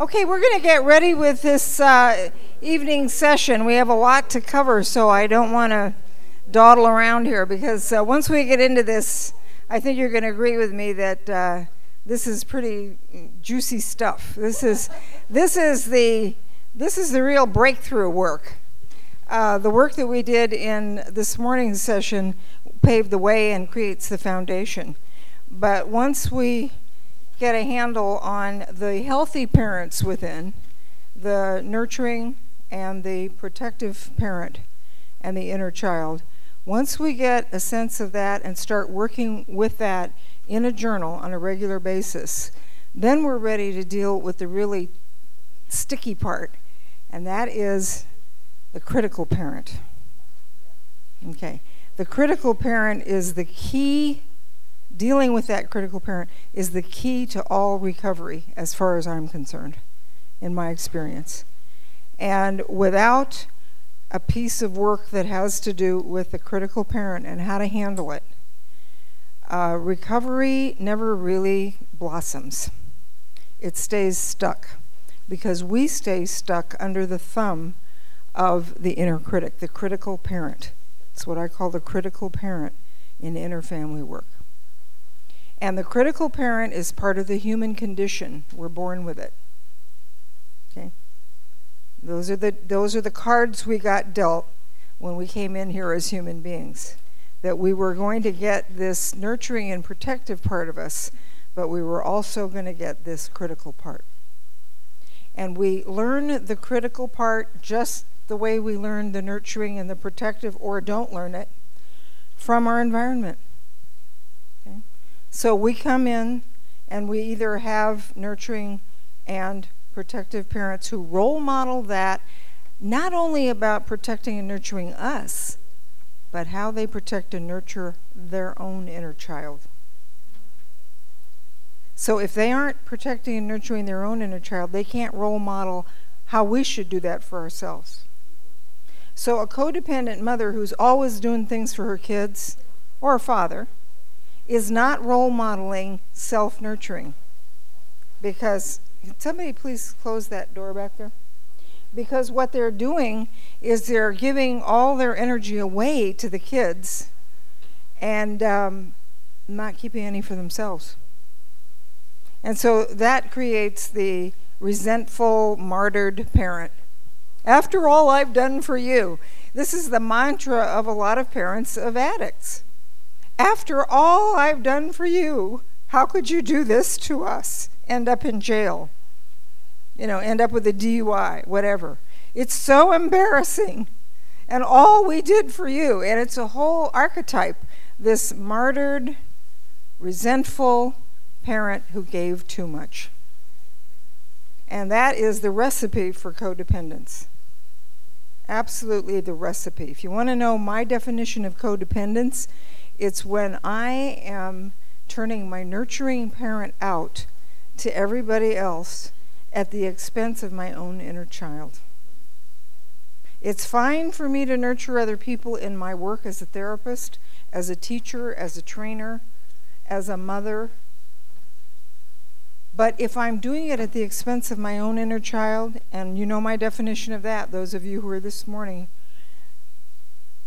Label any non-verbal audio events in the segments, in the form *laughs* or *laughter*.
Okay, we're going to get ready with this uh, evening session. We have a lot to cover, so I don't want to dawdle around here because uh, once we get into this, I think you're going to agree with me that uh, this is pretty juicy stuff. This is this is the this is the real breakthrough work. Uh, the work that we did in this morning's session paved the way and creates the foundation. But once we get a handle on the healthy parents within, the nurturing and the protective parent and the inner child. Once we get a sense of that and start working with that in a journal on a regular basis, then we're ready to deal with the really sticky part, and that is the critical parent. Okay. The critical parent is the key dealing with that critical parent is the key to all recovery, as far as I'm concerned, in my experience. And without a piece of work that has to do with the critical parent and how to handle it, uh, recovery never really blossoms. It stays stuck because we stay stuck under the thumb of the inner critic, the critical parent. It's what I call the critical parent in inner family work. And the critical parent is part of the human condition. We're born with it. Okay? Those are the those are the cards we got dealt when we came in here as human beings. That we were going to get this nurturing and protective part of us, but we were also going to get this critical part. And we learn the critical part just the way we learn the nurturing and the protective, or don't learn it, from our environment. So we come in and we either have nurturing and protective parents who role model that not only about protecting and nurturing us, but how they protect and nurture their own inner child. So if they aren't protecting and nurturing their own inner child, they can't role model how we should do that for ourselves. So a codependent mother who's always doing things for her kids or a father is not role modeling self nurturing. Because, somebody please close that door back there? Because what they're doing is they're giving all their energy away to the kids and um, not keeping any for themselves. And so that creates the resentful, martyred parent. After all I've done for you. This is the mantra of a lot of parents of addicts. After all I've done for you, how could you do this to us? End up in jail. You know, end up with a DUI, whatever. It's so embarrassing. And all we did for you, and it's a whole archetype this martyred, resentful parent who gave too much. And that is the recipe for codependence. Absolutely the recipe. If you want to know my definition of codependence, it's when I am turning my nurturing parent out to everybody else at the expense of my own inner child. It's fine for me to nurture other people in my work as a therapist, as a teacher, as a trainer, as a mother. But if I'm doing it at the expense of my own inner child, and you know my definition of that, those of you who are this morning,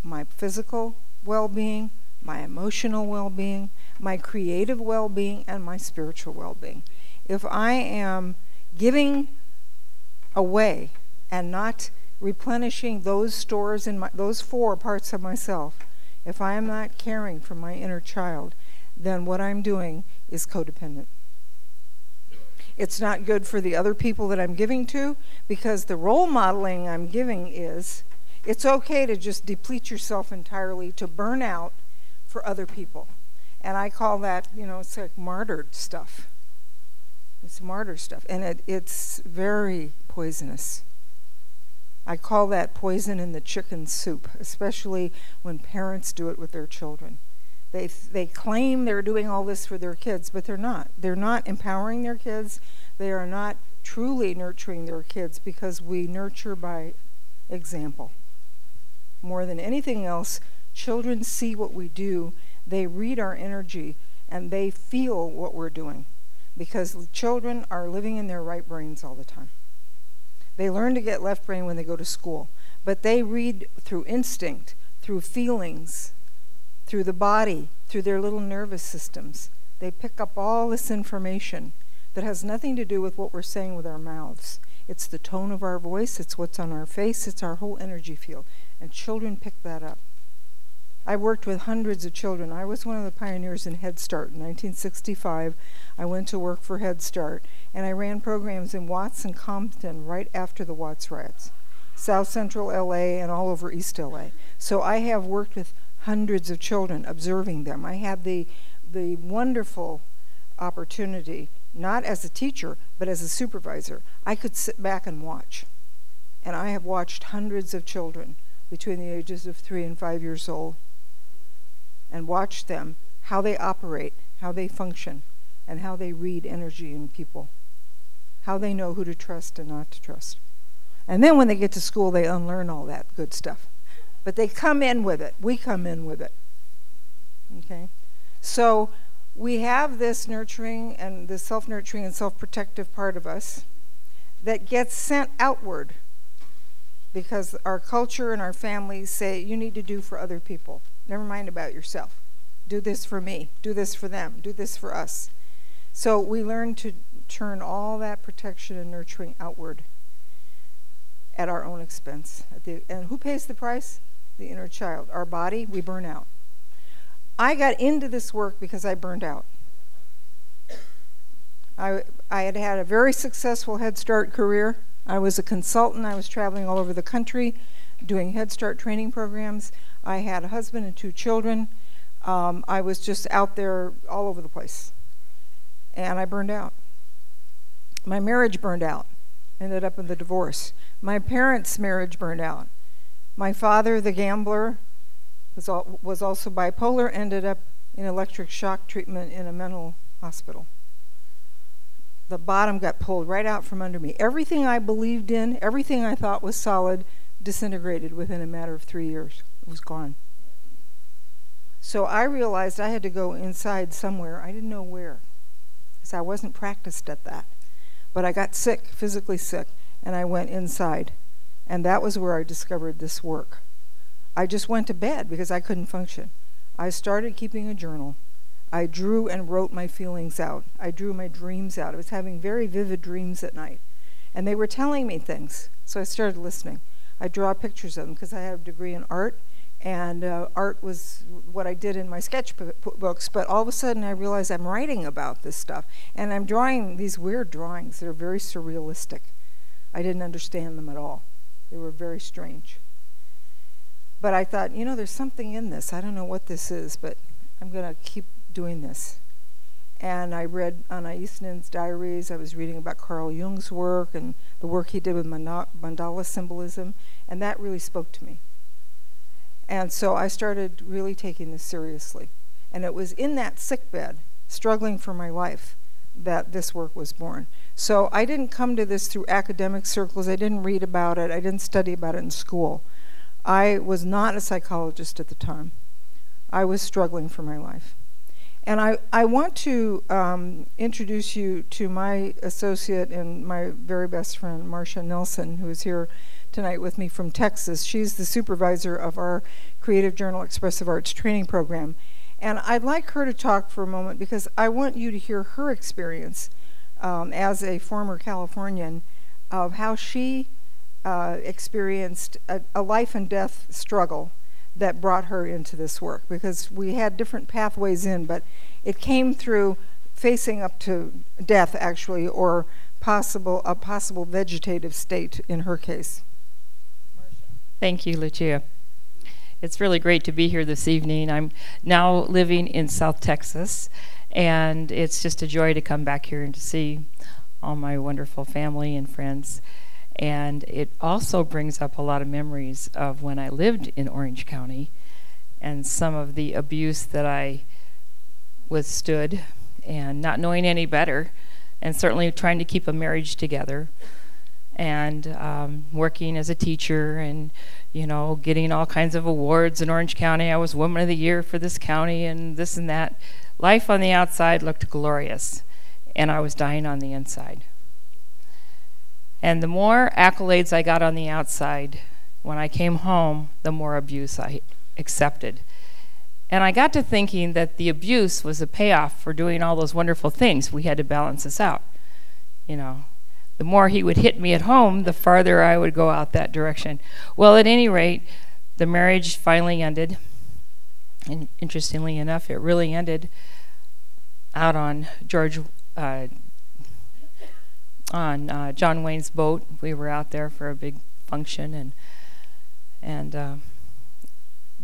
my physical well being, my emotional well being, my creative well being, and my spiritual well being. If I am giving away and not replenishing those stores in my, those four parts of myself, if I am not caring for my inner child, then what I'm doing is codependent. It's not good for the other people that I'm giving to because the role modeling I'm giving is it's okay to just deplete yourself entirely, to burn out, for other people. And I call that, you know, it's like martyred stuff. It's martyr stuff. And it, it's very poisonous. I call that poison in the chicken soup, especially when parents do it with their children. They, they claim they're doing all this for their kids, but they're not. They're not empowering their kids. They are not truly nurturing their kids because we nurture by example. More than anything else, Children see what we do, they read our energy, and they feel what we're doing. because children are living in their right brains all the time. They learn to get left brain when they go to school, but they read through instinct, through feelings, through the body, through their little nervous systems. They pick up all this information that has nothing to do with what we're saying with our mouths. It's the tone of our voice, it's what's on our face, it's our whole energy field. And children pick that up. I worked with hundreds of children. I was one of the pioneers in Head Start. In 1965, I went to work for Head Start, and I ran programs in Watts and Compton right after the Watts riots, South Central LA and all over East LA. So I have worked with hundreds of children, observing them. I had the the wonderful opportunity, not as a teacher, but as a supervisor. I could sit back and watch. And I have watched hundreds of children between the ages of three and five years old and watch them, how they operate, how they function, and how they read energy in people, how they know who to trust and not to trust. And then when they get to school, they unlearn all that good stuff. But they come in with it. We come in with it. Okay? So we have this nurturing and this self nurturing and self protective part of us that gets sent outward because our culture and our families say you need to do for other people. Never mind about yourself. Do this for me. Do this for them. Do this for us. So we learn to turn all that protection and nurturing outward at our own expense. The, and who pays the price? The inner child. Our body, we burn out. I got into this work because I burned out. I, I had had a very successful Head Start career. I was a consultant. I was traveling all over the country doing Head Start training programs. I had a husband and two children. Um, I was just out there all over the place. And I burned out. My marriage burned out, ended up in the divorce. My parents' marriage burned out. My father, the gambler, was, al- was also bipolar, ended up in electric shock treatment in a mental hospital. The bottom got pulled right out from under me. Everything I believed in, everything I thought was solid, disintegrated within a matter of three years. Was gone. So I realized I had to go inside somewhere. I didn't know where, because I wasn't practiced at that. But I got sick, physically sick, and I went inside. And that was where I discovered this work. I just went to bed because I couldn't function. I started keeping a journal. I drew and wrote my feelings out. I drew my dreams out. I was having very vivid dreams at night. And they were telling me things. So I started listening. I draw pictures of them because I have a degree in art, and uh, art was what I did in my sketchbooks. But all of a sudden, I realized I'm writing about this stuff, and I'm drawing these weird drawings that are very surrealistic. I didn't understand them at all, they were very strange. But I thought, you know, there's something in this. I don't know what this is, but I'm going to keep doing this. And I read Anna Eastman's diaries. I was reading about Carl Jung's work and the work he did with mandala symbolism, and that really spoke to me. And so I started really taking this seriously. And it was in that sick bed, struggling for my life, that this work was born. So I didn't come to this through academic circles. I didn't read about it. I didn't study about it in school. I was not a psychologist at the time. I was struggling for my life. And I, I want to um, introduce you to my associate and my very best friend, Marcia Nelson, who is here tonight with me from Texas. She's the supervisor of our Creative Journal Expressive Arts training program. And I'd like her to talk for a moment because I want you to hear her experience um, as a former Californian of how she uh, experienced a, a life and death struggle that brought her into this work because we had different pathways in, but it came through facing up to death, actually, or possible a possible vegetative state in her case. Thank you, Lucia. It's really great to be here this evening. I'm now living in South Texas, and it's just a joy to come back here and to see all my wonderful family and friends. And it also brings up a lot of memories of when I lived in Orange County and some of the abuse that I withstood and not knowing any better and certainly trying to keep a marriage together and um, working as a teacher and you know getting all kinds of awards in orange county i was woman of the year for this county and this and that life on the outside looked glorious and I was dying on the inside. And the more accolades I got on the outside, when I came home, the more abuse I accepted. And I got to thinking that the abuse was a payoff for doing all those wonderful things. We had to balance this out. You know, the more he would hit me at home, the farther I would go out that direction. Well, at any rate, the marriage finally ended. And interestingly enough, it really ended out on George, uh, on uh, John Wayne's boat. We were out there for a big function, and and uh,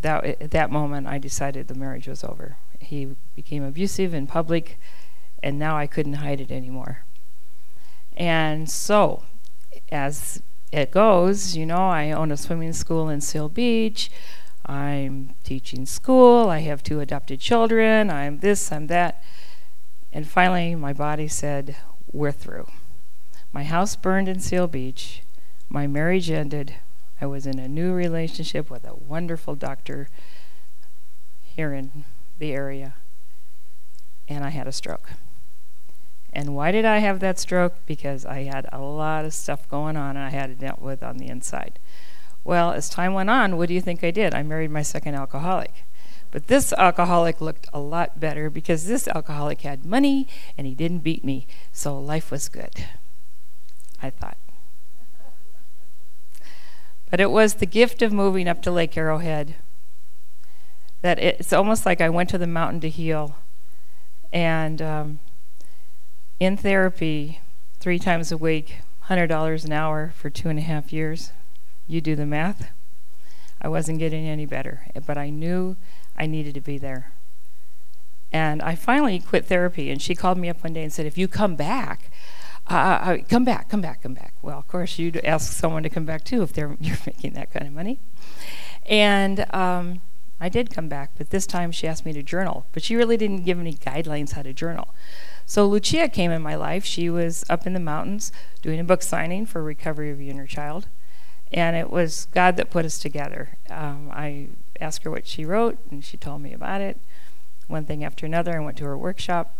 that at that moment, I decided the marriage was over. He became abusive in public, and now I couldn't hide it anymore. And so, as it goes, you know, I own a swimming school in Seal Beach. I'm teaching school. I have two adopted children. I'm this, I'm that. And finally, my body said, We're through. My house burned in Seal Beach. My marriage ended. I was in a new relationship with a wonderful doctor here in the area. And I had a stroke. And why did I have that stroke? Because I had a lot of stuff going on and I had to deal with on the inside. Well, as time went on, what do you think I did? I married my second alcoholic. But this alcoholic looked a lot better because this alcoholic had money and he didn't beat me, so life was good. I thought. But it was the gift of moving up to Lake Arrowhead that it's almost like I went to the mountain to heal. And um, in therapy three times a week, $100 an hour for two and a half years. You do the math. I wasn't getting any better, but I knew I needed to be there. And I finally quit therapy, and she called me up one day and said, If you come back, uh, uh, uh come back, come back, come back. Well, of course, you'd ask someone to come back too if they're, *laughs* you're making that kind of money. And um, I did come back, but this time she asked me to journal. But she really didn't give any guidelines how to journal. So Lucia came in my life. She was up in the mountains doing a book signing for Recovery of Inner Child. And it was God that put us together. Um, I asked her what she wrote, and she told me about it. One thing after another, I went to her workshop.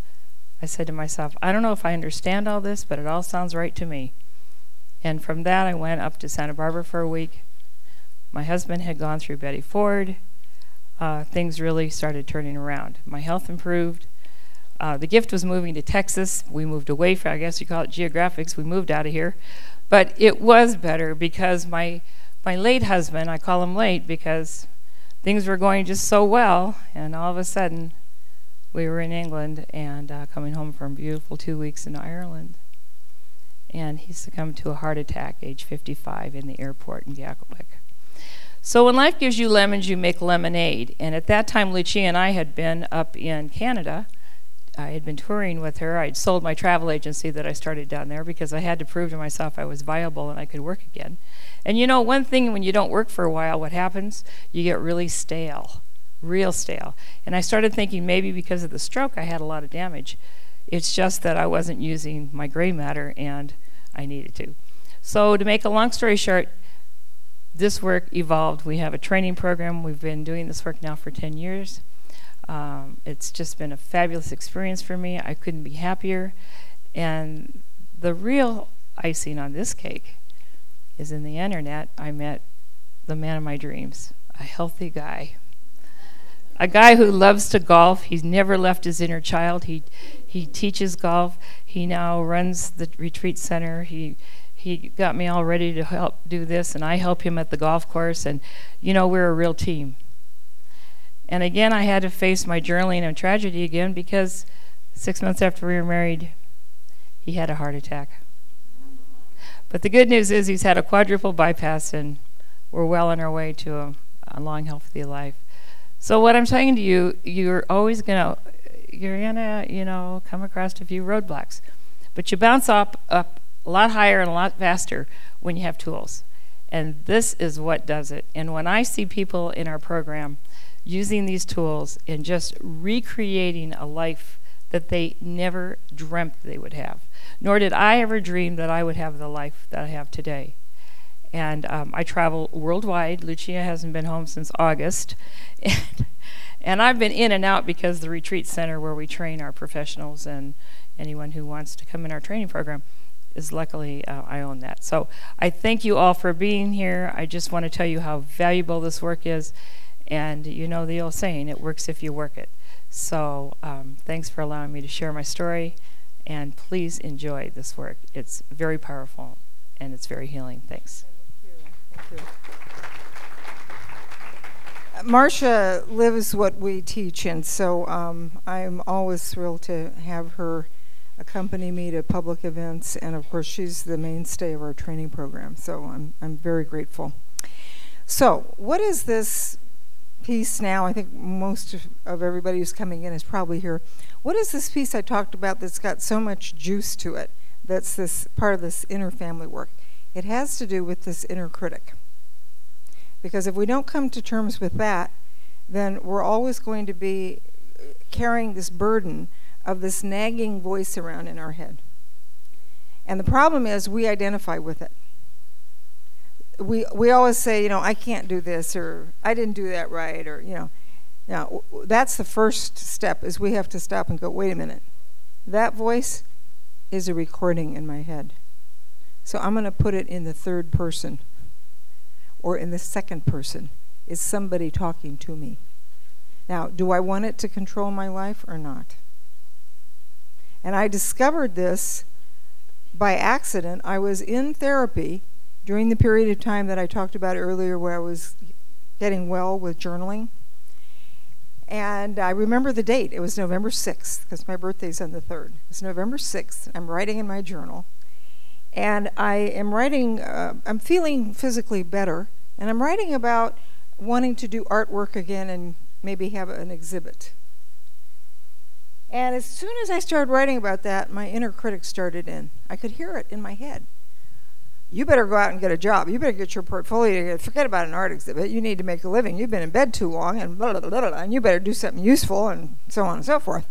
I said to myself, I don't know if I understand all this, but it all sounds right to me. And from that, I went up to Santa Barbara for a week. My husband had gone through Betty Ford. Uh, things really started turning around. My health improved. Uh, the gift was moving to Texas. We moved away from, I guess you call it geographics. We moved out of here. But it was better because my, my late husband, I call him late because things were going just so well, and all of a sudden, we were in England and uh, coming home from beautiful two weeks in Ireland. And he succumbed to a heart attack, age 55, in the airport in Gatwick. So when life gives you lemons, you make lemonade. And at that time, Lucia and I had been up in Canada I had been touring with her. I'd sold my travel agency that I started down there because I had to prove to myself I was viable and I could work again. And you know, one thing when you don't work for a while, what happens? You get really stale, real stale. And I started thinking maybe because of the stroke, I had a lot of damage. It's just that I wasn't using my gray matter and I needed to. So, to make a long story short, this work evolved. We have a training program. We've been doing this work now for 10 years. Um, it's just been a fabulous experience for me. I couldn't be happier. And the real icing on this cake is in the internet, I met the man of my dreams, a healthy guy. A guy who loves to golf. He's never left his inner child. He he teaches golf. He now runs the retreat center. He he got me all ready to help do this and I help him at the golf course and you know we're a real team. And again, I had to face my journaling of tragedy again because six months after we were married, he had a heart attack. But the good news is he's had a quadruple bypass and we're well on our way to a, a long, healthy life. So what I'm saying to you, you're always gonna, you're gonna, you know, come across a few roadblocks, but you bounce up up a lot higher and a lot faster when you have tools. And this is what does it. And when I see people in our program using these tools and just recreating a life that they never dreamt they would have. Nor did I ever dream that I would have the life that I have today. And um, I travel worldwide. Lucia hasn't been home since August. And, *laughs* and I've been in and out because the retreat center where we train our professionals and, anyone who wants to come in our training program is luckily uh, I own that. So I thank you all for being here. I just want to tell you how valuable this work is, and you know the old saying, "It works if you work it." So um, thanks for allowing me to share my story, and please enjoy this work. It's very powerful and it's very healing. Thanks. Thank you. Thank you. Marcia lives what we teach, and so um, I'm always thrilled to have her accompany me to public events, and of course, she's the mainstay of our training program. So I'm I'm very grateful. So, what is this piece now? I think most of, of everybody who's coming in is probably here. What is this piece I talked about that's got so much juice to it? That's this part of this inner family work. It has to do with this inner critic. Because if we don't come to terms with that, then we're always going to be carrying this burden of this nagging voice around in our head. And the problem is we identify with it. We we always say, you know, I can't do this or I didn't do that right or, you know. Now, that's the first step is we have to stop and go, wait a minute. That voice is a recording in my head. So I'm going to put it in the third person or in the second person. Is somebody talking to me? Now, do I want it to control my life or not? And I discovered this by accident. I was in therapy during the period of time that I talked about earlier where I was getting well with journaling. And I remember the date. It was November 6th, because my birthday's on the 3rd. It was November 6th. I'm writing in my journal. And I am writing, uh, I'm feeling physically better. And I'm writing about wanting to do artwork again and maybe have an exhibit. And as soon as I started writing about that, my inner critic started in. I could hear it in my head. You better go out and get a job. You better get your portfolio. Forget about an art exhibit. You need to make a living. You've been in bed too long, and blah, blah, blah, blah, and you better do something useful, and so on and so forth.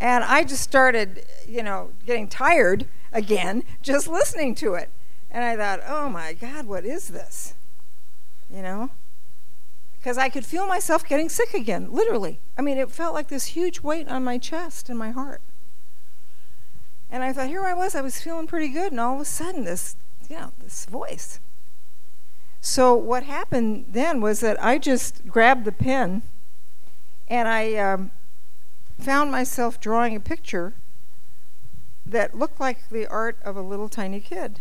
and I just started, you know, getting tired again just listening to it. And I thought, oh my God, what is this? You know? because I could feel myself getting sick again, literally. I mean, it felt like this huge weight on my chest and my heart. And I thought, here I was, I was feeling pretty good, and all of a sudden, this, you know, this voice. So what happened then was that I just grabbed the pen, and I um, found myself drawing a picture that looked like the art of a little tiny kid.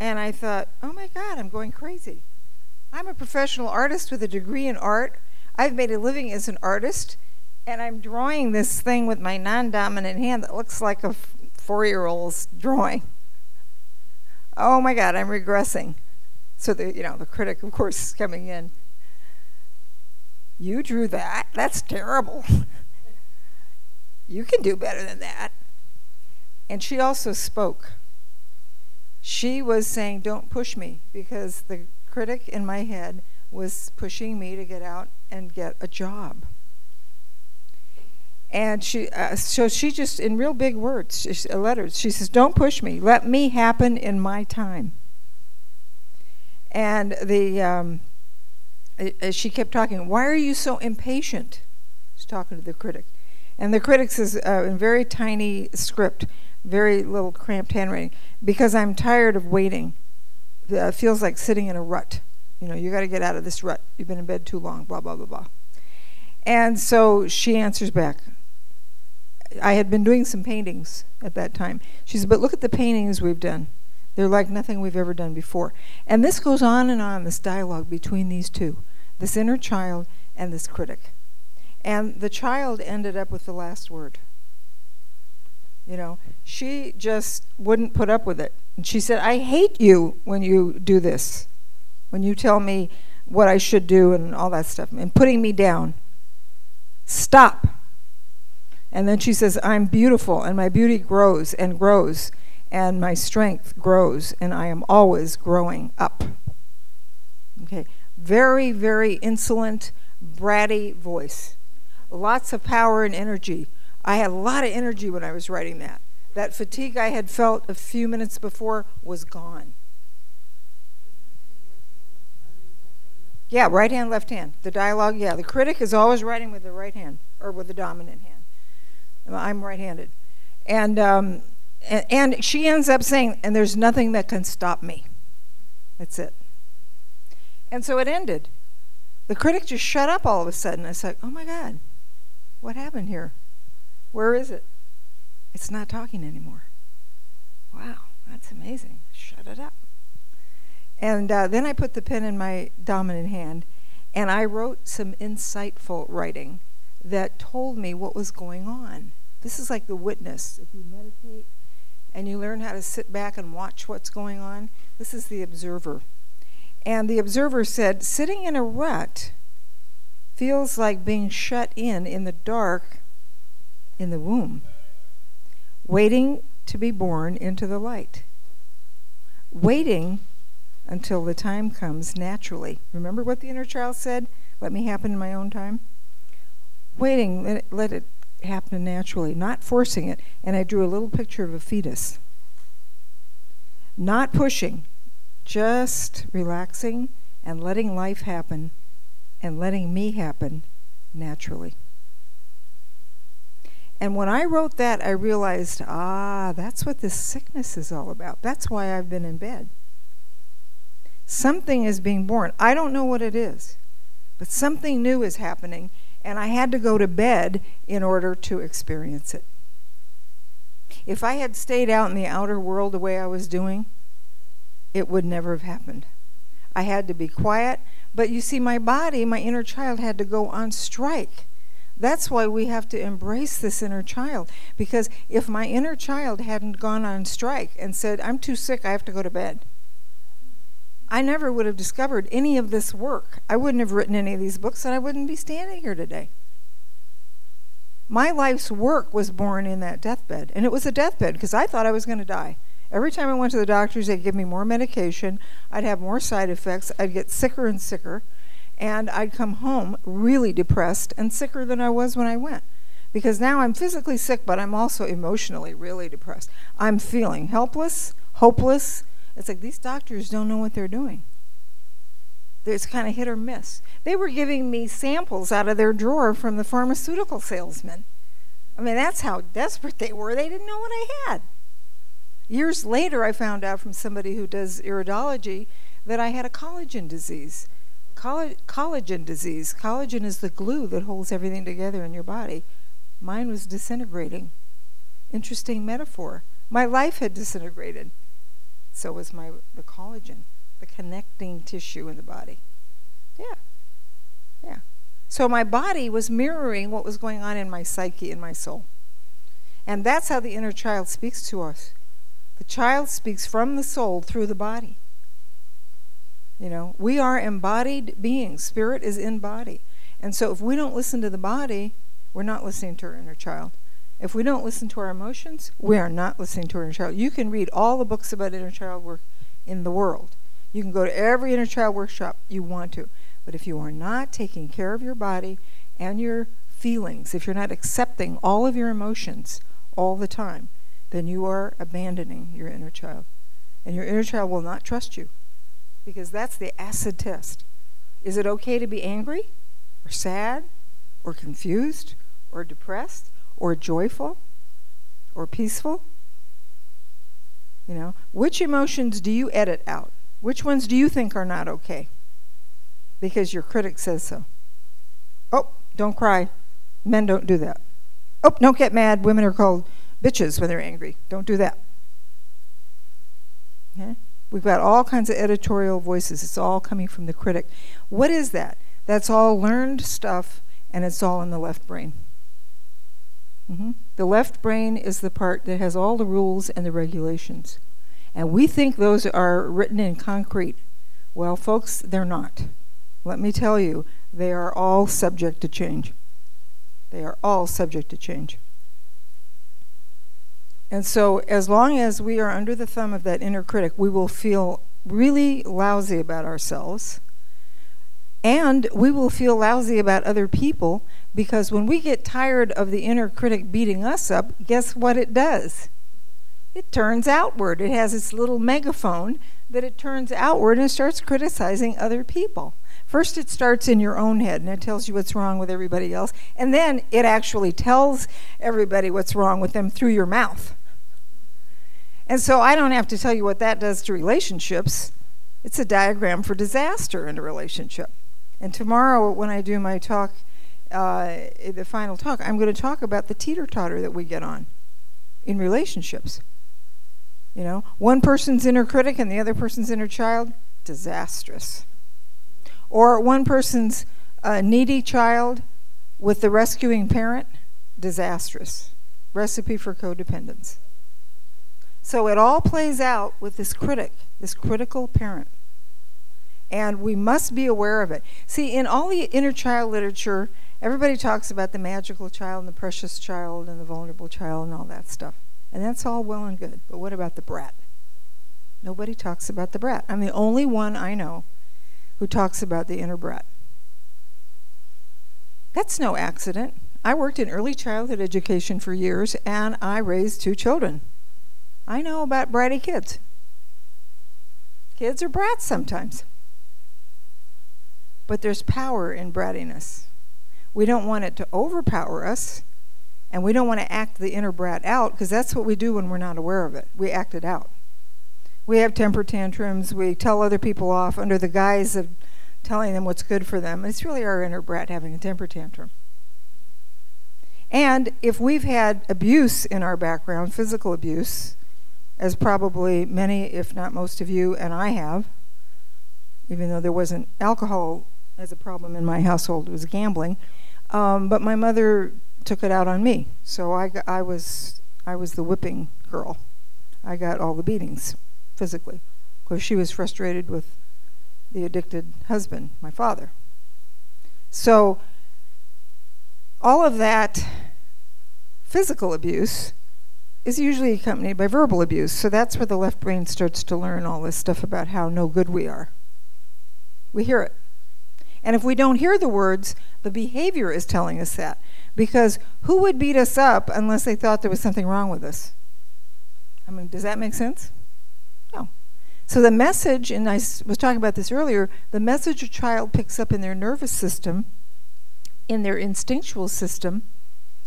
And I thought, oh my God, I'm going crazy. I'm a professional artist with a degree in art. I've made a living as an artist, and I'm drawing this thing with my non dominant hand that looks like a four year old's drawing. Oh my God, I'm regressing. So the you know the critic, of course, is coming in. You drew that? That's terrible. *laughs* you can do better than that. And she also spoke. She was saying, Don't push me, because the critic in my head was pushing me to get out and get a job. And she, uh, so she just, in real big words, she, uh, letters, she says, "Don't push me. Let me happen in my time." And the, um, she kept talking. Why are you so impatient? She's talking to the critic, and the critic says uh, in very tiny script, very little cramped handwriting, because I'm tired of waiting uh, feels like sitting in a rut. You know, you got to get out of this rut. You've been in bed too long, blah, blah, blah, blah. And so she answers back. I had been doing some paintings at that time. She said, But look at the paintings we've done. They're like nothing we've ever done before. And this goes on and on, this dialogue between these two this inner child and this critic. And the child ended up with the last word. You know, she just wouldn't put up with it. And she said, I hate you when you do this, when you tell me what I should do and all that stuff, and putting me down. Stop. And then she says, I'm beautiful, and my beauty grows and grows, and my strength grows, and I am always growing up. Okay, very, very insolent, bratty voice. Lots of power and energy. I had a lot of energy when I was writing that. That fatigue I had felt a few minutes before was gone. Yeah, right hand, left hand. The dialogue, yeah. The critic is always writing with the right hand or with the dominant hand. I'm right-handed, and um, and, and she ends up saying, "And there's nothing that can stop me." That's it. And so it ended. The critic just shut up all of a sudden. I said, "Oh my God, what happened here? Where is it? It's not talking anymore." Wow, that's amazing. Shut it up. And uh, then I put the pen in my dominant hand and I wrote some insightful writing that told me what was going on. This is like the witness. If you meditate and you learn how to sit back and watch what's going on, this is the observer. And the observer said, sitting in a rut feels like being shut in in the dark in the womb, waiting to be born into the light. Waiting until the time comes naturally. Remember what the inner child said? Let me happen in my own time? Waiting, let it, let it happen naturally, not forcing it. And I drew a little picture of a fetus. Not pushing, just relaxing and letting life happen and letting me happen naturally. And when I wrote that, I realized, ah, that's what this sickness is all about. That's why I've been in bed. Something is being born. I don't know what it is, but something new is happening, and I had to go to bed in order to experience it. If I had stayed out in the outer world the way I was doing, it would never have happened. I had to be quiet, but you see, my body, my inner child, had to go on strike that's why we have to embrace this inner child. Because if my inner child hadn't gone on strike and said, I'm too sick, I have to go to bed, I never would have discovered any of this work. I wouldn't have written any of these books, and I wouldn't be standing here today. My life's work was born in that deathbed, and it was a deathbed because I thought I was going to die. Every time I went to the doctors, they'd give me more medication. I'd have more side effects. I'd get sicker and sicker and I'd come home really depressed and sicker than I was when I went. Because now I'm physically sick, but I'm also emotionally really depressed. I'm feeling helpless, hopeless. It's like these doctors don't know what they're doing. It's kind of hit or miss. They were giving me samples out of their drawer from the pharmaceutical salesman. I mean, that's how desperate they were. They didn't know what I had. Years later, I found out from somebody who does iridology that I had a collagen disease collagen disease. Collagen is the glue that holds everything together in your body. Mine was disintegrating. Interesting metaphor. My life had disintegrated. So was my the collagen, the connecting tissue in the body. Yeah. Yeah. So my body was mirroring what was going on in my psyche in my soul. And that's how the inner child speaks to us. The child speaks from the soul through the body. You know, we are embodied beings. Spirit is in body. And so if we don't listen to the body, we're not listening to our inner child. If we don't listen to our emotions, we are not listening to our inner child. You can read all the books about inner child work in the world. You can go to every inner child workshop you want to. But if you are not taking care of your body and your feelings, if you're not accepting all of your emotions all the time, then you are abandoning your inner child. And your inner child will not trust you because that's the acid test. Is it okay to be angry or sad or confused or depressed or joyful or peaceful? You know, which emotions do you edit out? Which ones do you think are not okay? Because your critic says so. Oh, don't cry. Men don't do that. Oh, don't get mad. Women are called bitches when they're angry. Don't do that. Okay? We've got all kinds of editorial voices. It's all coming from the critic. What is that? That's all learned stuff, and it's all in the left brain. Mm-hmm. The left brain is the part that has all the rules and the regulations. And we think those are written in concrete. Well, folks, they're not. Let me tell you, they are all subject to change. They are all subject to change. And so, as long as we are under the thumb of that inner critic, we will feel really lousy about ourselves. And we will feel lousy about other people because when we get tired of the inner critic beating us up, guess what it does? It turns outward. It has its little megaphone that it turns outward and starts criticizing other people. First, it starts in your own head and it tells you what's wrong with everybody else. And then it actually tells everybody what's wrong with them through your mouth. And so I don't have to tell you what that does to relationships. It's a diagram for disaster in a relationship. And tomorrow, when I do my talk, uh, the final talk, I'm going to talk about the teeter totter that we get on in relationships. You know, one person's inner critic and the other person's inner child, disastrous. Or one person's uh, needy child with the rescuing parent, disastrous. Recipe for codependence. So it all plays out with this critic, this critical parent. And we must be aware of it. See, in all the inner child literature, everybody talks about the magical child and the precious child and the vulnerable child and all that stuff. And that's all well and good. But what about the brat? Nobody talks about the brat. I'm the only one I know who talks about the inner brat. That's no accident. I worked in early childhood education for years and I raised two children. I know about bratty kids. Kids are brats sometimes. But there's power in brattiness. We don't want it to overpower us, and we don't want to act the inner brat out because that's what we do when we're not aware of it. We act it out. We have temper tantrums. We tell other people off under the guise of telling them what's good for them. It's really our inner brat having a temper tantrum. And if we've had abuse in our background, physical abuse, as probably many, if not most of you and I have, even though there wasn't alcohol as a problem in my household, was gambling. Um, but my mother took it out on me, so I, I was I was the whipping girl. I got all the beatings physically, because she was frustrated with the addicted husband, my father. So all of that physical abuse is usually accompanied by verbal abuse. So that's where the left brain starts to learn all this stuff about how no good we are. We hear it. And if we don't hear the words, the behavior is telling us that. Because who would beat us up unless they thought there was something wrong with us? I mean, does that make sense? No. So the message, and I was talking about this earlier, the message a child picks up in their nervous system, in their instinctual system,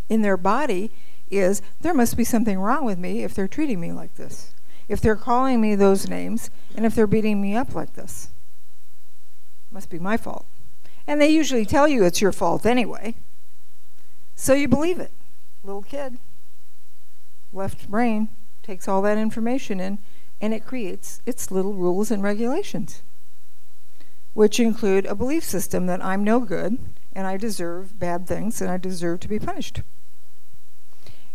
in their body is there must be something wrong with me if they're treating me like this, if they're calling me those names, and if they're beating me up like this. Must be my fault. And they usually tell you it's your fault anyway. So you believe it. Little kid, left brain, takes all that information in and it creates its little rules and regulations, which include a belief system that I'm no good and I deserve bad things and I deserve to be punished.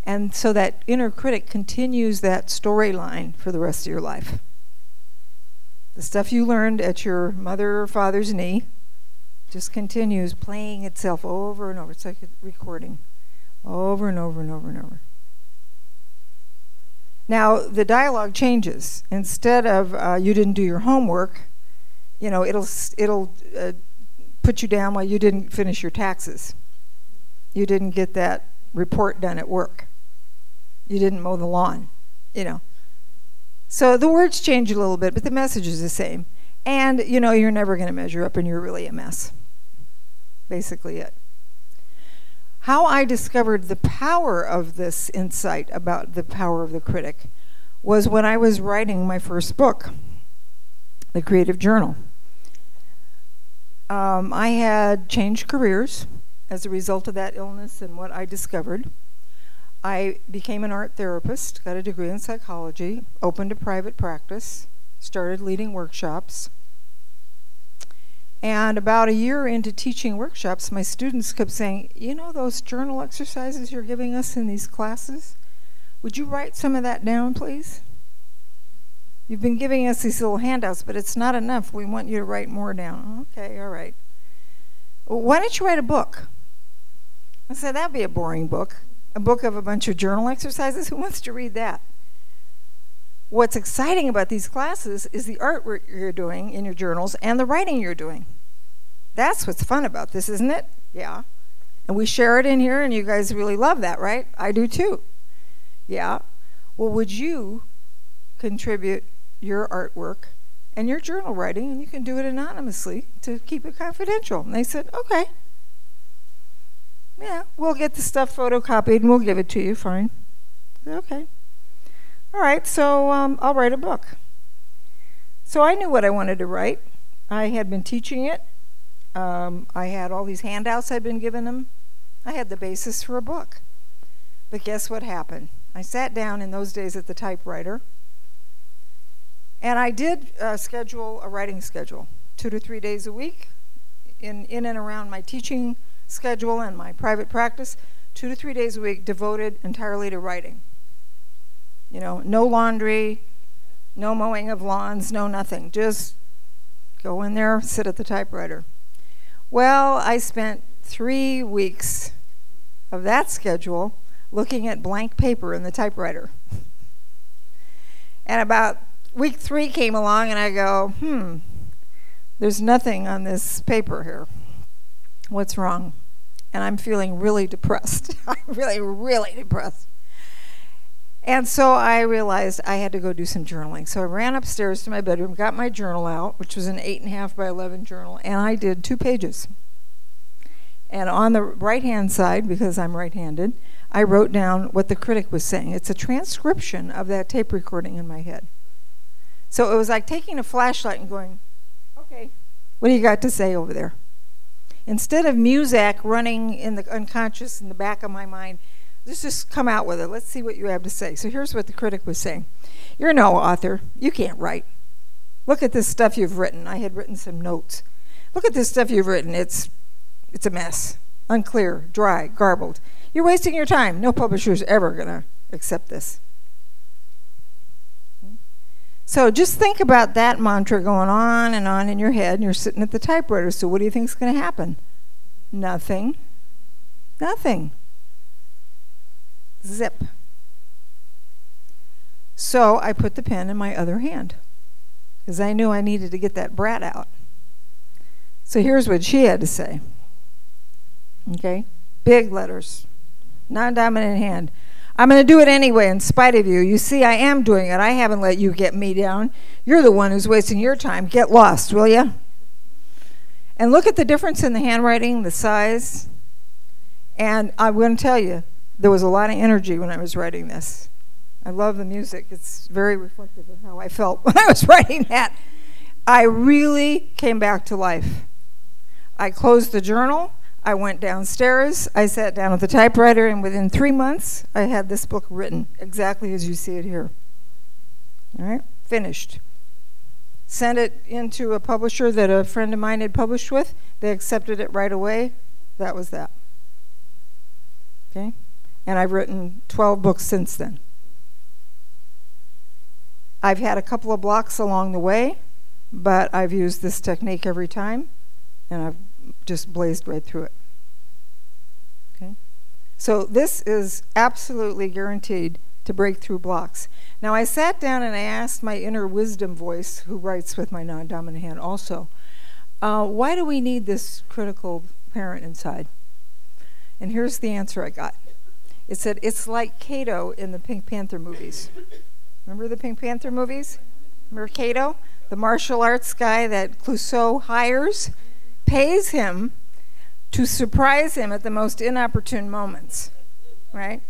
And so that inner critic continues that storyline for the rest of your life. The stuff you learned at your mother or father's knee just continues playing itself over and over. It's like a recording over and over and over and over. Now, the dialogue changes. Instead of uh, you didn't do your homework, you know, it'll, it'll uh, put you down while you didn't finish your taxes. You didn't get that report done at work. You didn't mow the lawn, you know. So the words change a little bit, but the message is the same. And, you know, you're never going to measure up and you're really a mess. Basically, it. How I discovered the power of this insight about the power of the critic was when I was writing my first book, The Creative Journal. Um, I had changed careers as a result of that illness and what I discovered. I became an art therapist, got a degree in psychology, opened a private practice, started leading workshops. And about a year into teaching workshops, my students kept saying, You know those journal exercises you're giving us in these classes? Would you write some of that down, please? You've been giving us these little handouts, but it's not enough. We want you to write more down. Okay, all right. Well, why don't you write a book? I said, That'd be a boring book a book of a bunch of journal exercises. Who wants to read that? What's exciting about these classes is the artwork you're doing in your journals and the writing you're doing. That's what's fun about this, isn't it? Yeah. And we share it in here, and you guys really love that, right? I do too. Yeah. Well, would you contribute your artwork and your journal writing, and you can do it anonymously to keep it confidential. And they said, okay. Yeah, we'll get the stuff photocopied and we'll give it to you. Fine. Okay. All right, so um, I'll write a book. So I knew what I wanted to write. I had been teaching it. Um, I had all these handouts I'd been given them. I had the basis for a book. But guess what happened? I sat down in those days at the typewriter, and I did uh, schedule a writing schedule, two to three days a week, in, in and around my teaching schedule and my private practice, two to three days a week devoted entirely to writing. You know, no laundry, no mowing of lawns, no nothing. Just go in there, sit at the typewriter. Well, I spent three weeks of that schedule looking at blank paper in the typewriter. and about week three came along, and I go, hmm, there's nothing on this paper here. What's wrong? And I'm feeling really depressed. *laughs* I'm really, really depressed. And so I realized I had to go do some journaling. So I ran upstairs to my bedroom, got my journal out, which was an eight and a half by 11 journal, and I did two pages. And on the right hand side, because I'm right handed, I wrote down what the critic was saying. It's a transcription of that tape recording in my head. So it was like taking a flashlight and going, okay, what do you got to say over there? Instead of Muzak running in the unconscious in the back of my mind, let's just come out with it. Let's see what you have to say. So here's what the critic was saying You're no author. You can't write. Look at this stuff you've written. I had written some notes. Look at this stuff you've written. It's, it's a mess, unclear, dry, garbled. You're wasting your time. No publisher is ever going to accept this. So just think about that mantra going on and on in your head, and you're sitting at the typewriter. So what do you think is going to happen? Nothing. Nothing. Zip. So I put the pen in my other hand because I knew I needed to get that brat out. So here's what she had to say. Okay? Big letters, non dominant hand. I'm going to do it anyway in spite of you. You see, I am doing it. I haven't let you get me down. You're the one who's wasting your time. Get lost, will you? And look at the difference in the handwriting, the size. And I'm going to tell you, there was a lot of energy when I was writing this. I love the music. It's very reflective of how I felt *laughs* when I was writing that. I really came back to life. I closed the journal. I went downstairs. I sat down at the typewriter, and within three months, I had this book written exactly as you see it here. All right, finished. Sent it into a publisher that a friend of mine had published with. They accepted it right away. That was that. Okay? And I've written 12 books since then. I've had a couple of blocks along the way, but I've used this technique every time, and I've just blazed right through it. Okay? So this is absolutely guaranteed to break through blocks. Now I sat down and I asked my inner wisdom voice, who writes with my non-dominant hand also, uh, why do we need this critical parent inside? And here's the answer I got. It said, it's like Kato in the Pink Panther movies. Remember the Pink Panther movies? Remember Kato? The martial arts guy that Clouseau hires, pays him to surprise him at the most inopportune moments, right?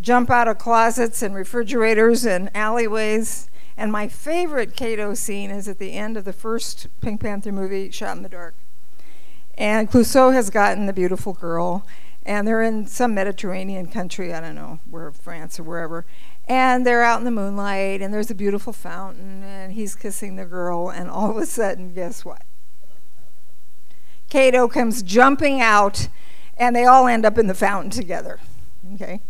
Jump out of closets and refrigerators and alleyways. And my favorite Kato scene is at the end of the first Pink Panther movie, Shot in the Dark. And Clouseau has gotten the beautiful girl, and they're in some Mediterranean country, I don't know, where France or wherever. And they're out in the moonlight, and there's a beautiful fountain, and he's kissing the girl, and all of a sudden, guess what? Kato comes jumping out, and they all end up in the fountain together. Okay?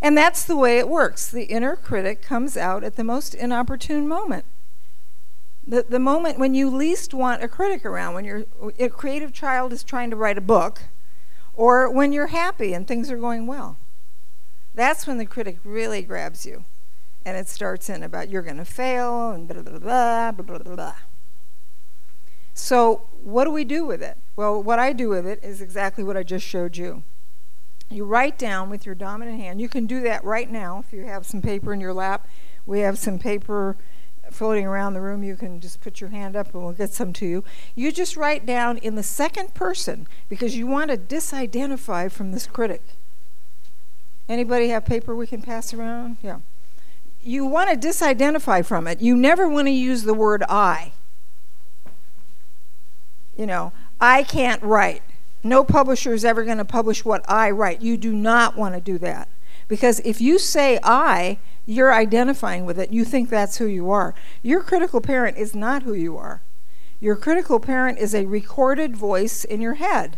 And that's the way it works. The inner critic comes out at the most inopportune moment. The, the moment when you least want a critic around, when your a creative child is trying to write a book, or when you're happy and things are going well. That's when the critic really grabs you. And it starts in about you're going to fail and blah, blah, blah, blah, blah, blah. So, what do we do with it? Well, what I do with it is exactly what I just showed you. You write down with your dominant hand. You can do that right now if you have some paper in your lap. We have some paper floating around the room, you can just put your hand up and we'll get some to you. You just write down in the second person because you want to disidentify from this critic. Anybody have paper we can pass around? Yeah. You want to disidentify from it. You never want to use the word I. You know, I can't write. No publisher is ever going to publish what I write. You do not want to do that. Because if you say I, you're identifying with it. You think that's who you are. Your critical parent is not who you are. Your critical parent is a recorded voice in your head.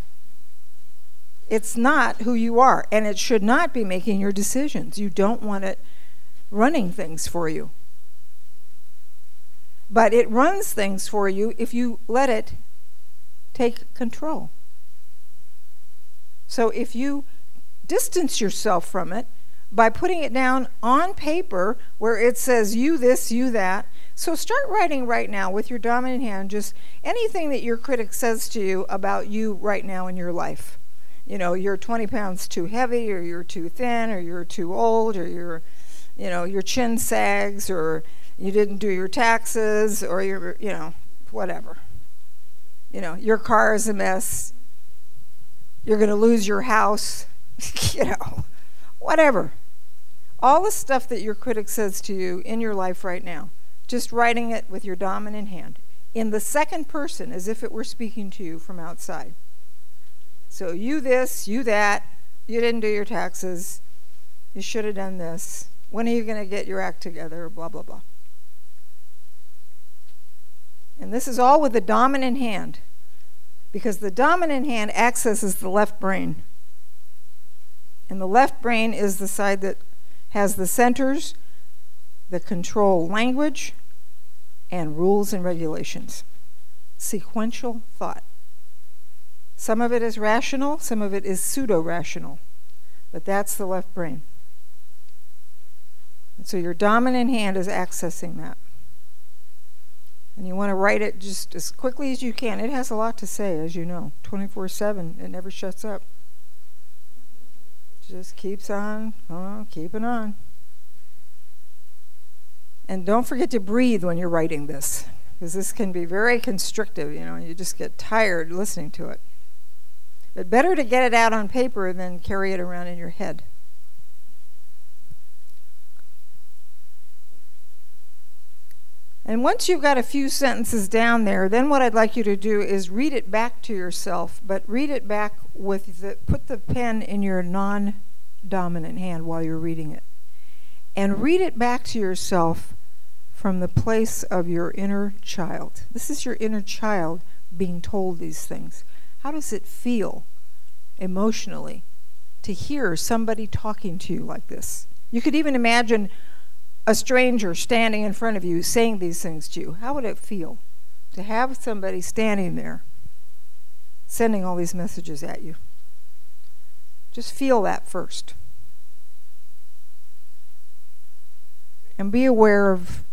It's not who you are, and it should not be making your decisions. You don't want it running things for you. But it runs things for you if you let it take control. So if you distance yourself from it, by putting it down on paper where it says you this, you that. So start writing right now with your dominant hand just anything that your critic says to you about you right now in your life. You know, you're 20 pounds too heavy, or you're too thin, or you're too old, or you're, you know, your chin sags, or you didn't do your taxes, or you're, you know, whatever. You know, your car is a mess. You're going to lose your house. *laughs* you know, whatever. All the stuff that your critic says to you in your life right now, just writing it with your dominant hand in the second person as if it were speaking to you from outside. So, you this, you that, you didn't do your taxes, you should have done this. When are you going to get your act together? Blah, blah, blah. And this is all with the dominant hand because the dominant hand accesses the left brain. And the left brain is the side that has the centers that control language and rules and regulations. Sequential thought. Some of it is rational, some of it is pseudo rational, but that's the left brain. And so your dominant hand is accessing that. And you want to write it just as quickly as you can. It has a lot to say, as you know, 24 7. It never shuts up just keeps on, oh, keeping on. And don't forget to breathe when you're writing this, because this can be very constrictive, you know, you just get tired listening to it. But better to get it out on paper than carry it around in your head. And once you've got a few sentences down there, then what I'd like you to do is read it back to yourself, but read it back with the put the pen in your non dominant hand while you're reading it. And read it back to yourself from the place of your inner child. This is your inner child being told these things. How does it feel emotionally to hear somebody talking to you like this? You could even imagine a stranger standing in front of you saying these things to you. How would it feel to have somebody standing there sending all these messages at you? Just feel that first. And be aware of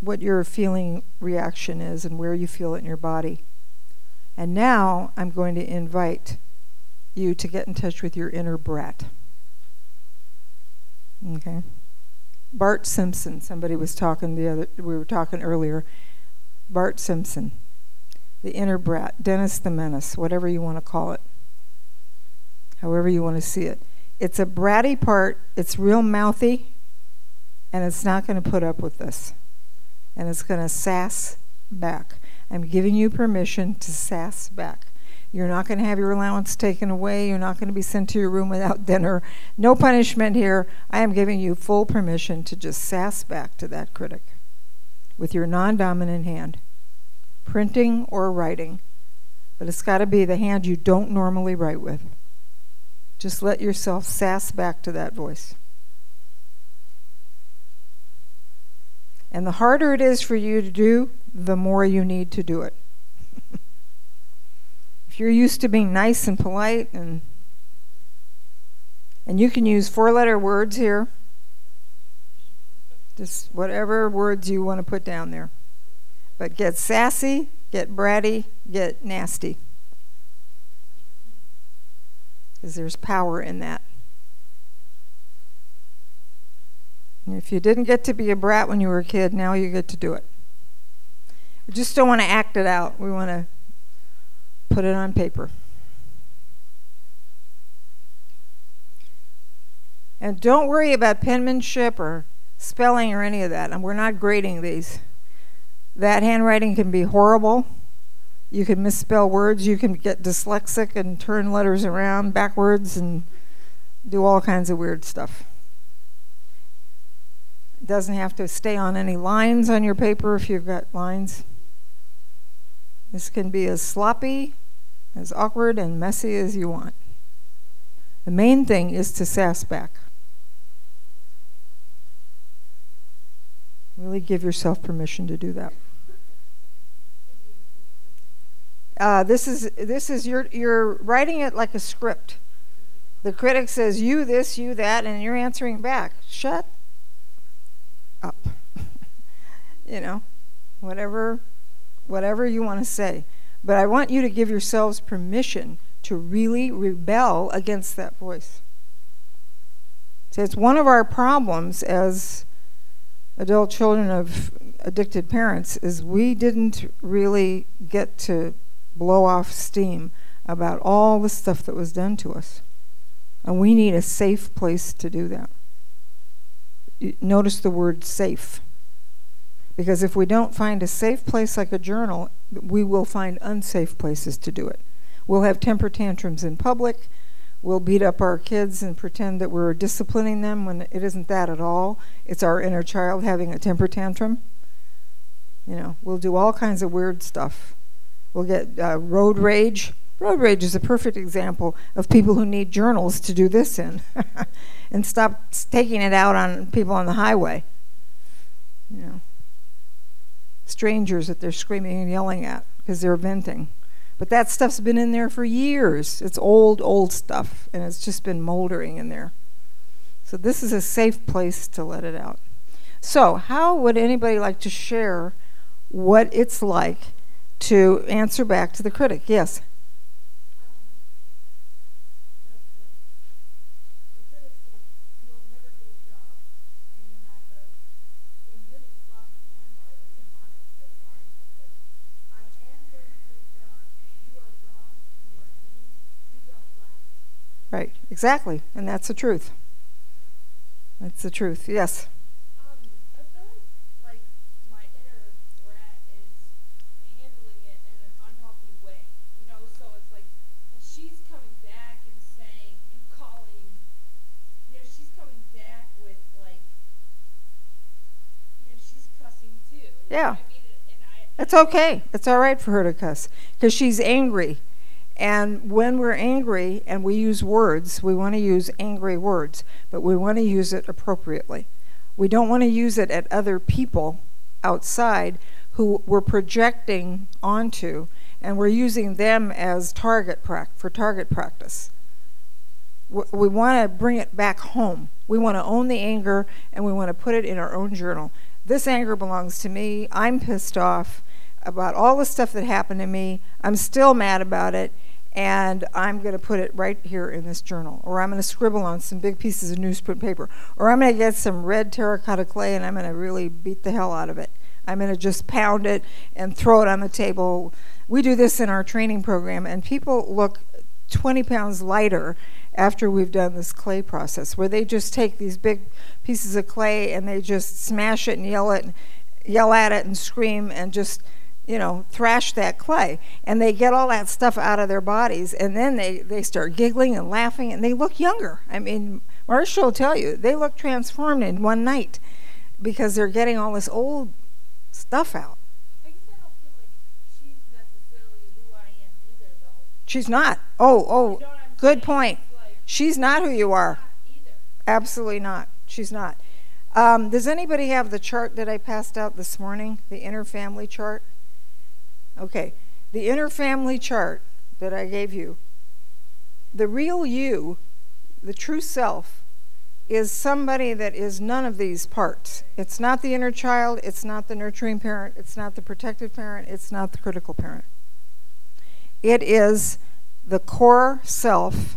what your feeling reaction is and where you feel it in your body. And now I'm going to invite you to get in touch with your inner brat. Okay? Bart Simpson, somebody was talking the other we were talking earlier. Bart Simpson, the inner brat, Dennis the Menace, whatever you want to call it however you want to see it. It's a bratty part, it's real mouthy, and it's not going to put up with this. And it's going to sass back. I'm giving you permission to sass back. You're not going to have your allowance taken away. You're not going to be sent to your room without dinner. No punishment here. I am giving you full permission to just sass back to that critic with your non dominant hand, printing or writing. But it's got to be the hand you don't normally write with. Just let yourself sass back to that voice. And the harder it is for you to do, the more you need to do it. If you're used to being nice and polite and and you can use four letter words here. Just whatever words you want to put down there. But get sassy, get bratty, get nasty because there's power in that. And if you didn't get to be a brat when you were a kid, now you get to do it. We just don't want to act it out. We want to put it on paper. And don't worry about penmanship or spelling or any of that. And we're not grading these. That handwriting can be horrible. You can misspell words. You can get dyslexic and turn letters around backwards and do all kinds of weird stuff. It doesn't have to stay on any lines on your paper if you've got lines. This can be as sloppy, as awkward, and messy as you want. The main thing is to sass back. Really give yourself permission to do that. Uh, this is this is you're you're writing it like a script. The critic says you this, you that, and you're answering back. Shut up. *laughs* you know, whatever whatever you want to say. But I want you to give yourselves permission to really rebel against that voice. So it's one of our problems as adult children of addicted parents is we didn't really get to blow off steam about all the stuff that was done to us. And we need a safe place to do that. Notice the word safe. Because if we don't find a safe place like a journal, we will find unsafe places to do it. We'll have temper tantrums in public. We'll beat up our kids and pretend that we're disciplining them when it isn't that at all. It's our inner child having a temper tantrum. You know, we'll do all kinds of weird stuff. We'll get uh, road rage. Road rage is a perfect example of people who need journals to do this in *laughs* and stop taking it out on people on the highway. You know strangers that they're screaming and yelling at because they're venting. But that stuff's been in there for years. It's old, old stuff, and it's just been moldering in there. So this is a safe place to let it out. So, how would anybody like to share what it's like to answer back to the critic? Yes. Right, exactly. And that's the truth. That's the truth. Yes. Um, I feel like, like my inner brat is handling it in an unhealthy way. You know, so it's like she's coming back and saying and calling. You know, she's coming and that's the truth. That's the truth. Yes. Yeah. I mean, and I, It's okay. It's all right for her to cuss because she's angry. And when we're angry and we use words, we want to use angry words, but we want to use it appropriately. We don't want to use it at other people outside who we're projecting onto, and we're using them as target pra- for target practice. We want to bring it back home. We want to own the anger and we want to put it in our own journal. This anger belongs to me. I'm pissed off about all the stuff that happened to me. I'm still mad about it and I'm going to put it right here in this journal, or I'm going to scribble on some big pieces of newsprint paper, or I'm going to get some red terracotta clay and I'm going to really beat the hell out of it. I'm going to just pound it and throw it on the table. We do this in our training program, and people look 20 pounds lighter after we've done this clay process, where they just take these big pieces of clay and they just smash it and yell it, yell at it and scream and just you know, thrash that clay. And they get all that stuff out of their bodies, and then they, they start giggling and laughing, and they look younger. I mean, Marsha will tell you, they look transformed in one night because they're getting all this old stuff out. I guess I don't feel like she's necessarily who I am either. She's not. Oh, oh, You know good point. Like, She's not who you are. not. Absolutely not. She's not. Um, does anybody have the chart that I passed out this morning? The inner family chart? Okay. The inner family chart that I gave you. The real you, the true self, is somebody that is none of these parts. It's not the inner child, it's not the nurturing parent, it's not the protective parent, it's not the critical parent. It is the core self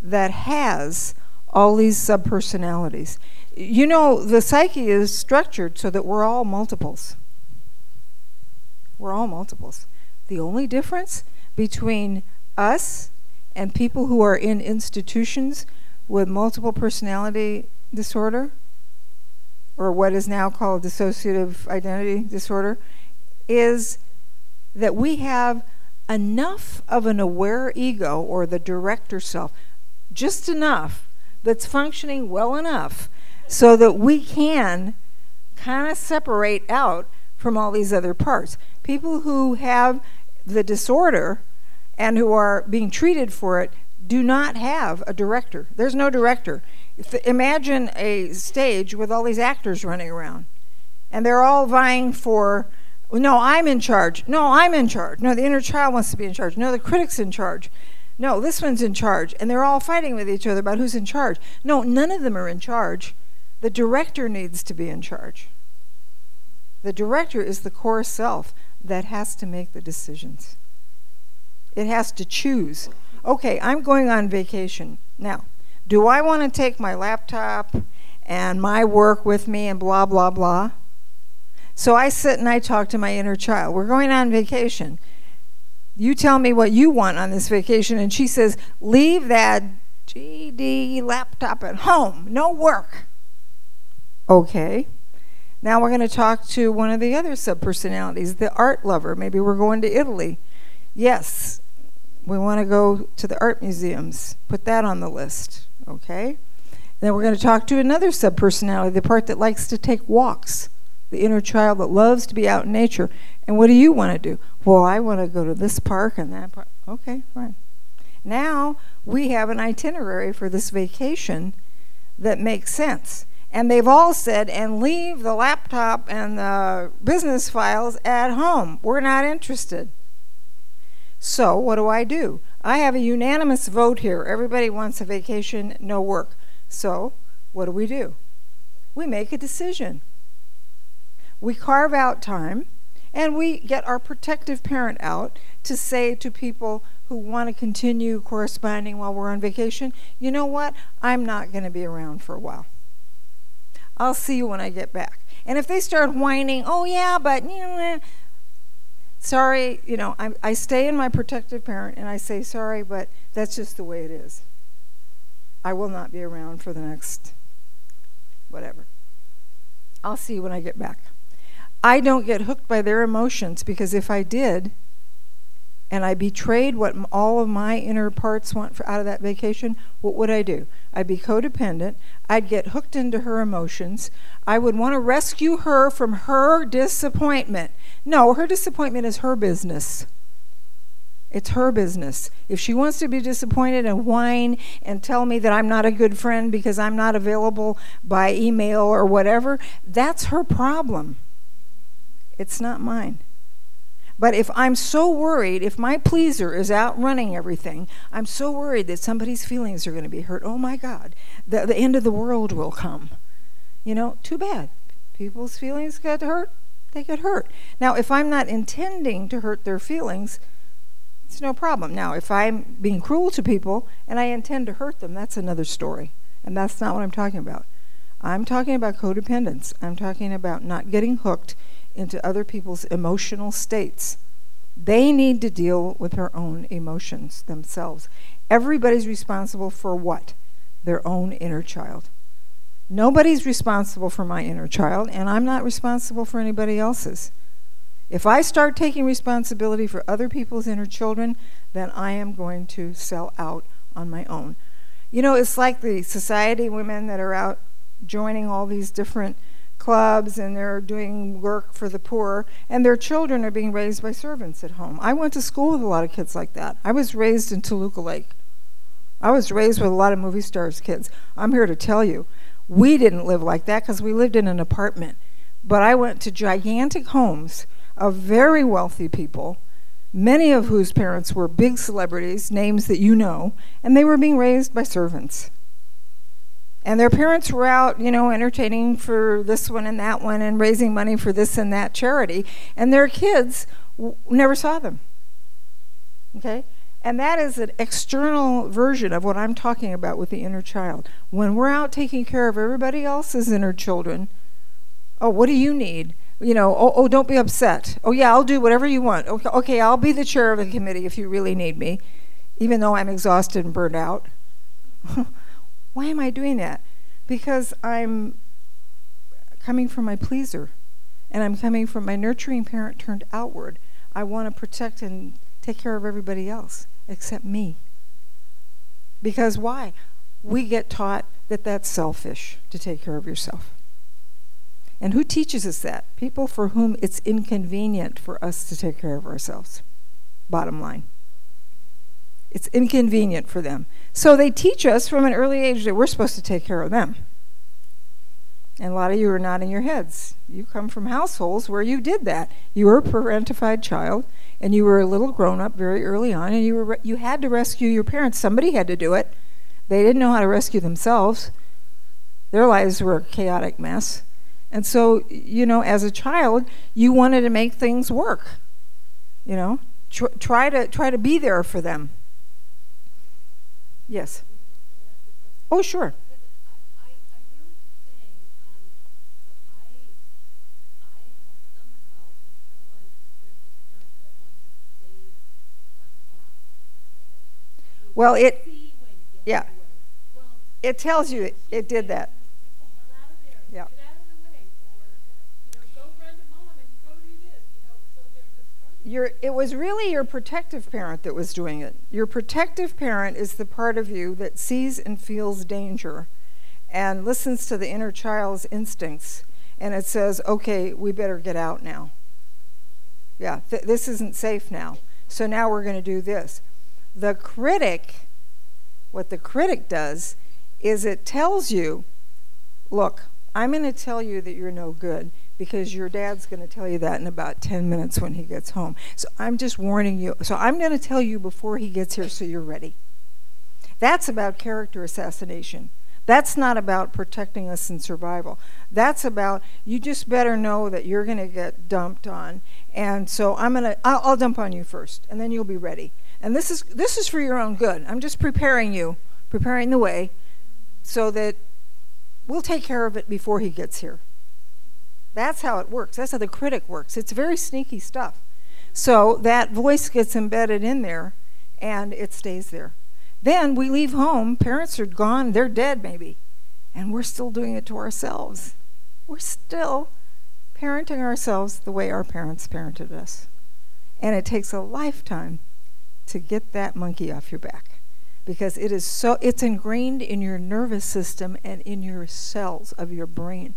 that has all these subpersonalities. You know, the psyche is structured so that we're all multiples. We're all multiples. The only difference between us and people who are in institutions with multiple personality disorder, or what is now called dissociative identity disorder, is that we have enough of an aware ego or the director self, just enough that's functioning well enough so that we can kind of separate out from all these other parts. People who have the disorder and who are being treated for it do not have a director. There's no director. Imagine a stage with all these actors running around, and they're all vying for, no, I'm in charge. No, I'm in charge. No, the inner child wants to be in charge. No, the critic's in charge. No, this one's in charge. And they're all fighting with each other about who's in charge. No, none of them are in charge. The director needs to be in charge. The director is the core self that has to make the decisions. It has to choose. Okay, I'm going on vacation. Now, do I want to take my laptop and my work with me and blah, blah, blah? So I sit and I talk to my inner child. We're going on vacation. You tell me what you want on this vacation. And she says, Leave that GD laptop at home. No work. Okay. Now we're going to talk to one of the other subpersonalities, the art lover. Maybe we're going to Italy. Yes, we want to go to the art museums. Put that on the list, okay? Then we're going to talk to another subpersonality, the part that likes to take walks, the inner child that loves to be out in nature. And what do you want to do? Well, I want to go to this park and that park. Okay, fine. Now we have an itinerary for this vacation that makes sense. And they've all said, and leave the laptop and the business files at home. We're not interested. So, what do I do? I have a unanimous vote here. Everybody wants a vacation, no work. So, what do we do? We make a decision. We carve out time and we get our protective parent out to say to people who want to continue corresponding while we're on vacation, you know what? I'm not going to be around for a while. I'll see you when I get back. And if they start whining, oh yeah, but you know, eh, sorry, you know, I, I stay in my protective parent and I say sorry, but that's just the way it is. I will not be around for the next whatever. I'll see you when I get back. I don't get hooked by their emotions because if I did, and I betrayed what all of my inner parts want for, out of that vacation, what would I do? I'd be codependent. I'd get hooked into her emotions. I would want to rescue her from her disappointment. No, her disappointment is her business. It's her business. If she wants to be disappointed and whine and tell me that I'm not a good friend because I'm not available by email or whatever, that's her problem. It's not mine. But if I'm so worried, if my pleaser is outrunning everything, I'm so worried that somebody's feelings are going to be hurt. Oh my God, the, the end of the world will come. You know, too bad. People's feelings get hurt, they get hurt. Now, if I'm not intending to hurt their feelings, it's no problem. Now, if I'm being cruel to people and I intend to hurt them, that's another story. And that's not what I'm talking about. I'm talking about codependence. I'm talking about not getting hooked into other people's emotional states. They need to deal with their own emotions themselves. Everybody's responsible for what? Their own inner child. Nobody's responsible for my inner child, and I'm not responsible for anybody else's. If I start taking responsibility for other people's inner children, then I am going to sell out on my own. You know, it's like the society women that are out joining all these different clubs and they're doing work for the poor, and their children are being raised by servants at home. I went to school with a lot of kids like that. I was raised in Toluca Lake. I was raised with a lot of movie stars' kids. I'm here to tell you, we didn't live like that because we lived in an apartment. But I went to gigantic homes of very wealthy people, many of whose parents were big celebrities, names that you know, and they were being raised by servants. And their parents were out, you know, entertaining for this one and that one and raising money for this and that charity. And their kids w- never saw them. Okay? And that is an external version of what I'm talking about with the inner child. When we're out taking care of everybody else's inner children, oh, what do you need? You know, oh, oh, don't be upset. Oh, yeah, I'll do whatever you want. Okay, okay, I'll be the chair of the committee if you really need me, even though I'm exhausted and burned out. *laughs* Why am I doing that? Because I'm coming from my pleaser, and I'm coming from my nurturing parent turned outward. I want to protect and take care of everybody else except me. Because why? We get taught that that's selfish to take care of yourself. And who teaches us that? People for whom it's inconvenient for us to take care of ourselves. Bottom line. It's inconvenient for them. So they teach us from an early age that we're supposed to take care of them. And a lot of you are nodding your heads. You come from households where you did that. You were a parentified child, and you were a little grown up very early on, and you were you had to rescue your parents. Somebody had to do it. They didn't know how to rescue themselves. Their lives were a chaotic mess. And so, you know, as a child, you wanted to make things work. You know, tr- try to try to be there for them. Yes. Oh, sure. Well, it yeah. it tells you it, it did that. Get the hell out of there. Yeah. Get out of the way. Or, you know, go run to mom and go do this. You know, so there's a struggle. Your, it was really your protective parent that was doing it. Your protective parent is the part of you that sees and feels danger and listens to the inner child's instincts and it says, okay, we better get out now. Yeah, th- this isn't safe now. So now we're going to do this. The critic, what the critic does is it tells you, look, I'm going to tell you that you're no good because your dad's going to tell you that in about 10 minutes when he gets home. So I'm just warning you. So I'm going to tell you before he gets here so you're ready. That's about character assassination. That's not about protecting us in survival. That's about you just better know that you're going to get dumped on. And so I'm going to I'll, I'll dump on you first and then you'll be ready. And this is this is for your own good. I'm just preparing you, preparing the way so that we'll take care of it before he gets here. That's how it works. That's how the critic works. It's very sneaky stuff. So that voice gets embedded in there and it stays there. Then we leave home, parents are gone, they're dead maybe, and we're still doing it to ourselves. We're still parenting ourselves the way our parents parented us. And it takes a lifetime to get that monkey off your back because it is so it's ingrained in your nervous system and in your cells of your brain.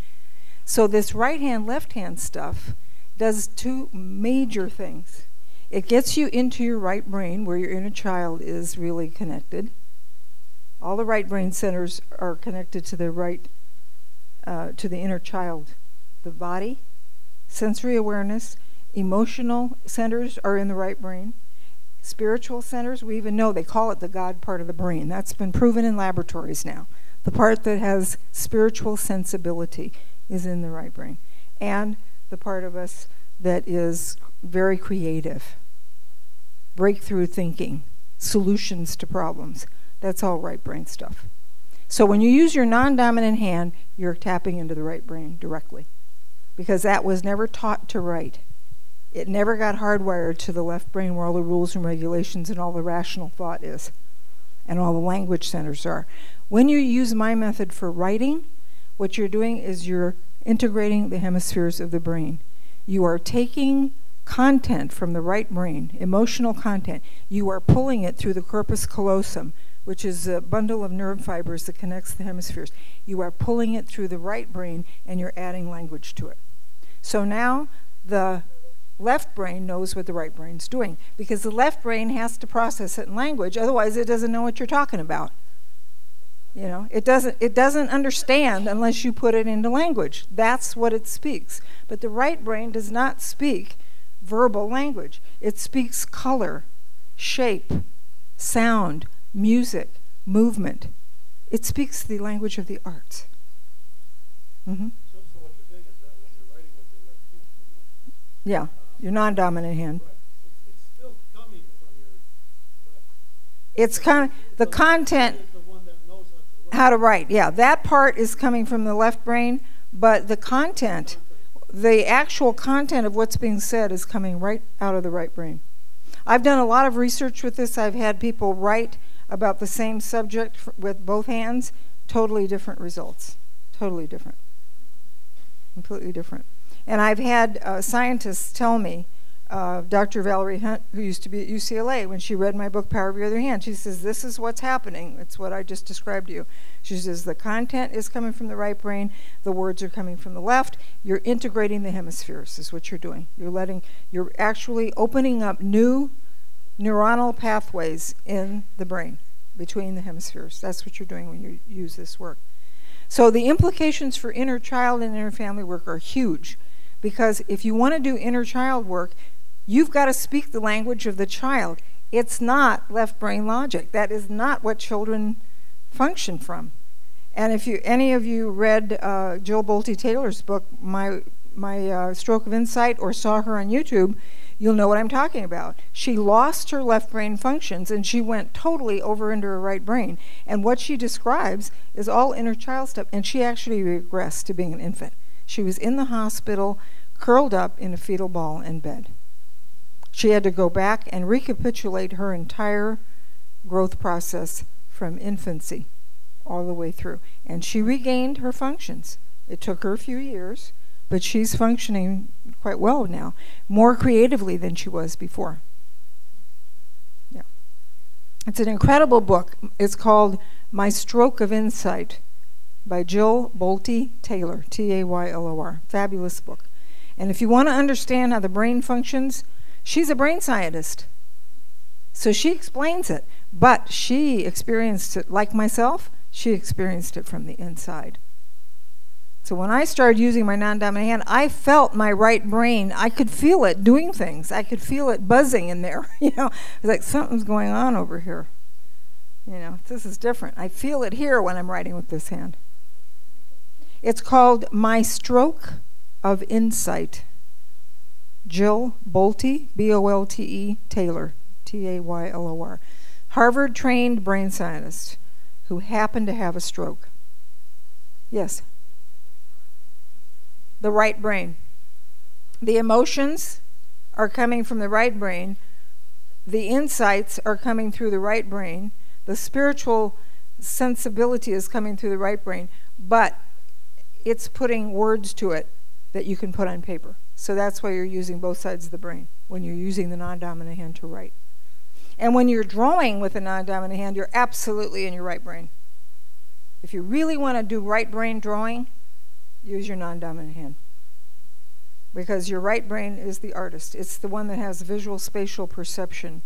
So this right hand left hand stuff does two major things. It gets you into your right brain where your inner child is really connected. All the right brain centers are connected to the right uh, to the inner child. The body, sensory awareness, emotional centers are in the right brain. Spiritual centers, we even know they call it the God part of the brain. That's been proven in laboratories now. The part that has spiritual sensibility is in the right brain. And the part of us that is very creative, breakthrough thinking, solutions to problems. That's all right brain stuff. So when you use your non dominant hand, you're tapping into the right brain directly because that was never taught to write. It never got hardwired to the left brain where all the rules and regulations and all the rational thought is and all the language centers are. When you use my method for writing, what you're doing is you're integrating the hemispheres of the brain. You are taking content from the right brain, emotional content. You are pulling it through the corpus callosum, which is a bundle of nerve fibers that connects the hemispheres. You are pulling it through the right brain and you're adding language to it. So now the left brain knows what the right brain's doing because the left brain has to process it in language, otherwise, it doesn't know what you're talking about. You know, it doesn't it doesn't understand unless you put it into language. That's what it speaks. But the right brain does not speak verbal language. It speaks color, shape, sound, music, movement. It speaks the language of the arts. Mm-hmm. So, so what you're saying is that when you're writing with your left hand, from the- Yeah, your non-dominant hand. right, it's, it's still coming from your left. It's kind the content It's the one that knows how to write. Yeah, that part is coming from the left brain, but the content the actual content of what's being said is coming right out of the right brain. I've done a lot of research with this. I've had people write about the same subject with both hands, totally different results. Totally different. Completely different. And I've had uh, scientists tell me, uh, Dr. Valerie Hunt, who used to be at UCLA, when she read my book, Power of Your Other Hand, she says, This is what's happening. It's what I just described to you. She says, The content is coming from the right brain, the words are coming from the left. You're integrating the hemispheres, is what you're doing. You're letting, you're actually opening up new neuronal pathways in the brain between the hemispheres. That's what you're doing when you use this work. So the implications for inner child and inner family work are huge because if you want to do inner child work, you've got to speak the language of the child. It's not left brain logic. That is not what children function from. And if you any of you read uh, Jill Bolte Taylor's book, my my uh, stroke of insight, or saw her on YouTube, you'll know what I'm talking about. She lost her left brain functions and she went totally over into her right brain. And what she describes is all inner child stuff. And she actually regressed to being an infant. She was in the hospital, curled up in a fetal ball in bed. She had to go back and recapitulate her entire growth process from infancy all the way through. And she regained her functions. It took her a few years, but she's functioning quite well now, more creatively than she was before. Yeah. It's an incredible book. It's called My Stroke of Insight by Jill Bolte Taylor, T A Y L O R. Fabulous book. And if you want to understand how the brain functions, she's a brain scientist. So she explains it, but she experienced it like myself, she experienced it from the inside. So when I started using my non-dominant hand, I felt my right brain. I could feel it doing things. I could feel it buzzing in there. *laughs* You know, it's like something's going on over here. You know, this is different. I feel it here when I'm writing with this hand. It's called My Stroke of Insight. Jill Bolte, B O L T E Taylor, T A Y L O R. Harvard trained brain scientist who happened to have a stroke. Yes the right brain. The emotions are coming from the right brain. The insights are coming through the right brain. The spiritual sensibility is coming through the right brain, but it's putting words to it that you can put on paper. So that's why you're using both sides of the brain when you're using the non dominant hand to write. And when you're drawing with a non dominant hand, you're absolutely in your right brain. If you really want to do right brain drawing, use your non dominant hand. Because your right brain is the artist, it's the one that has visual spatial perception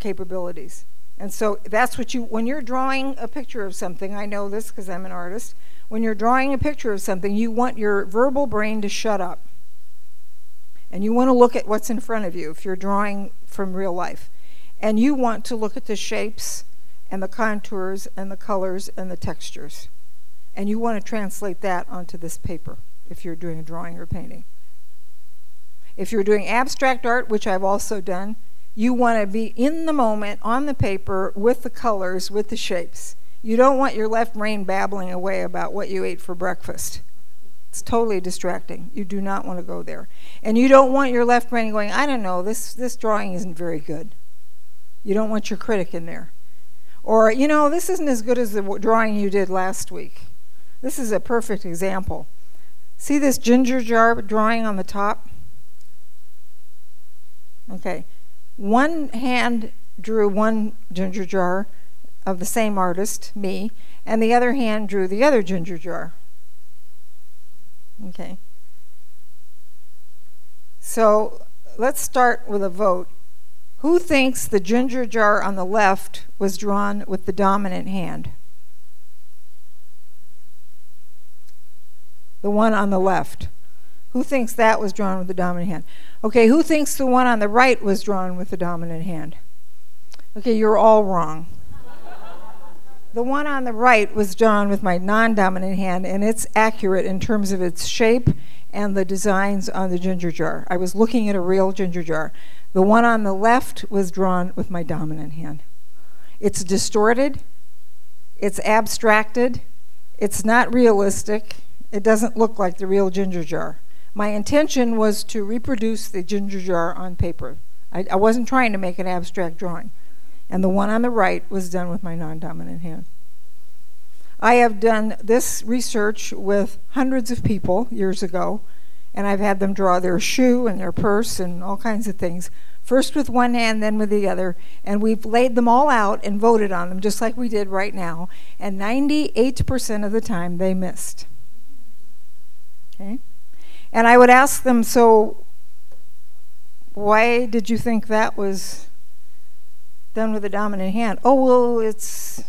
capabilities. And so that's what you, when you're drawing a picture of something, I know this because I'm an artist. When you're drawing a picture of something, you want your verbal brain to shut up. And you want to look at what's in front of you if you're drawing from real life. And you want to look at the shapes and the contours and the colors and the textures and you want to translate that onto this paper if you're doing a drawing or painting. If you're doing abstract art, which I've also done, you want to be in the moment on the paper with the colors, with the shapes. You don't want your left brain babbling away about what you ate for breakfast. It's totally distracting. You do not want to go there. And you don't want your left brain going, I don't know, this, this drawing isn't very good. You don't want your critic in there. Or, you know, this isn't as good as the drawing you did last week. This is a perfect example. See this ginger jar drawing on the top? Okay. One hand drew one ginger jar of the same artist, me, and the other hand drew the other ginger jar. Okay. So let's start with a vote. Who thinks the ginger jar on the left was drawn with the dominant hand? the one on the left. Who thinks that was drawn with the dominant hand? Okay, who thinks the one on the right was drawn with the dominant hand? Okay, you're all wrong. The one on the right was drawn with my non dominant hand, and it's accurate in terms of its shape and the designs on the ginger jar. I was looking at a real ginger jar. The one on the left was drawn with my dominant hand. It's distorted, it's abstracted, it's not realistic, it doesn't look like the real ginger jar. My intention was to reproduce the ginger jar on paper. I, I wasn't trying to make an abstract drawing. And the one on the right was done with my non dominant hand. I have done this research with hundreds of people years ago, and I've had them draw their shoe and their purse and all kinds of things, first with one hand, then with the other, and we've laid them all out and voted on them just like we did right now, and 98% of the time they missed. Okay? And I would ask them, so why did you think that was done with a dominant hand? Oh, well, it's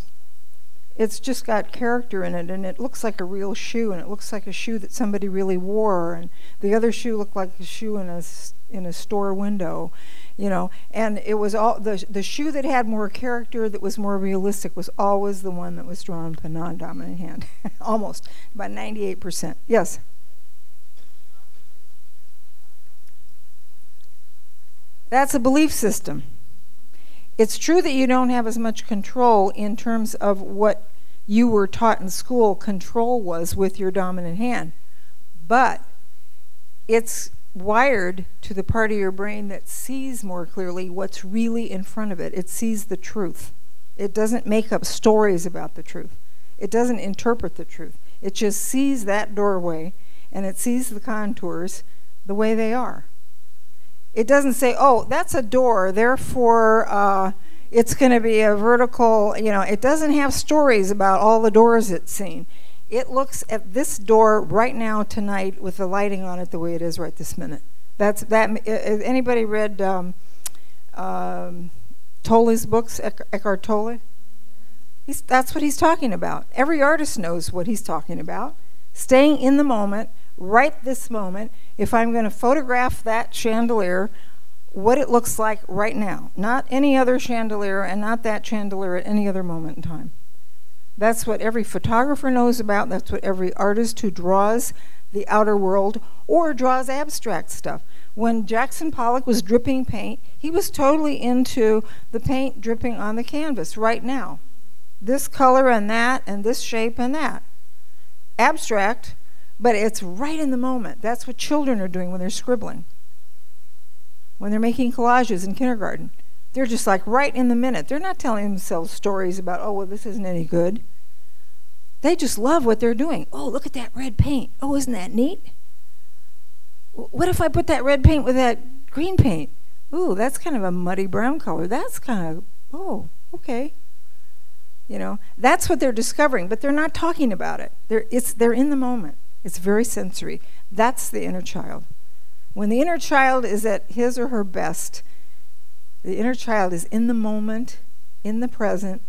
it's just got character in it and it looks like a real shoe and it looks like a shoe that somebody really wore and the other shoe looked like a shoe in a in a store window you know and it was all the the shoe that had more character that was more realistic was always the one that was drawn with a non-dominant hand *laughs* almost about 98% yes That's a belief system. It's true that you don't have as much control in terms of what you were taught in school control was with your dominant hand. But it's wired to the part of your brain that sees more clearly what's really in front of it. It sees the truth. It doesn't make up stories about the truth. It doesn't interpret the truth. It just sees that doorway and it sees the contours the way they are. It doesn't say, oh, that's a door, therefore uh, it's going to be a vertical, you know, it doesn't have stories about all the doors it's seen. It looks at this door right now tonight with the lighting on it the way it is right this minute. That's that. Anybody read um, um, Tolle's books, Eckhart Tolle? He's, that's what he's talking about. Every artist knows what he's talking about. Staying in the moment, right this moment, if I'm going to photograph that chandelier, what it looks like right now, not any other chandelier and not that chandelier at any other moment in time. That's what every photographer knows about. That's what every artist who draws the outer world or draws abstract stuff. When Jackson Pollock was dripping paint, he was totally into the paint dripping on the canvas right now. This color and that, and this shape and that. Abstract, but it's right in the moment. That's what children are doing when they're scribbling, when they're making collages in kindergarten. They're just like right in the minute. They're not telling themselves stories about, oh, well, this isn't any good. They just love what they're doing. Oh, look at that red paint. Oh, isn't that neat? What if I put that red paint with that green paint? Ooh, that's kind of a muddy brown color. That's kind of, oh, okay. You know, that's what they're discovering, but they're not talking about it. They're, it's, they're in the moment. It's very sensory. That's the inner child. When the inner child is at his or her best, the inner child is in the moment, in the present,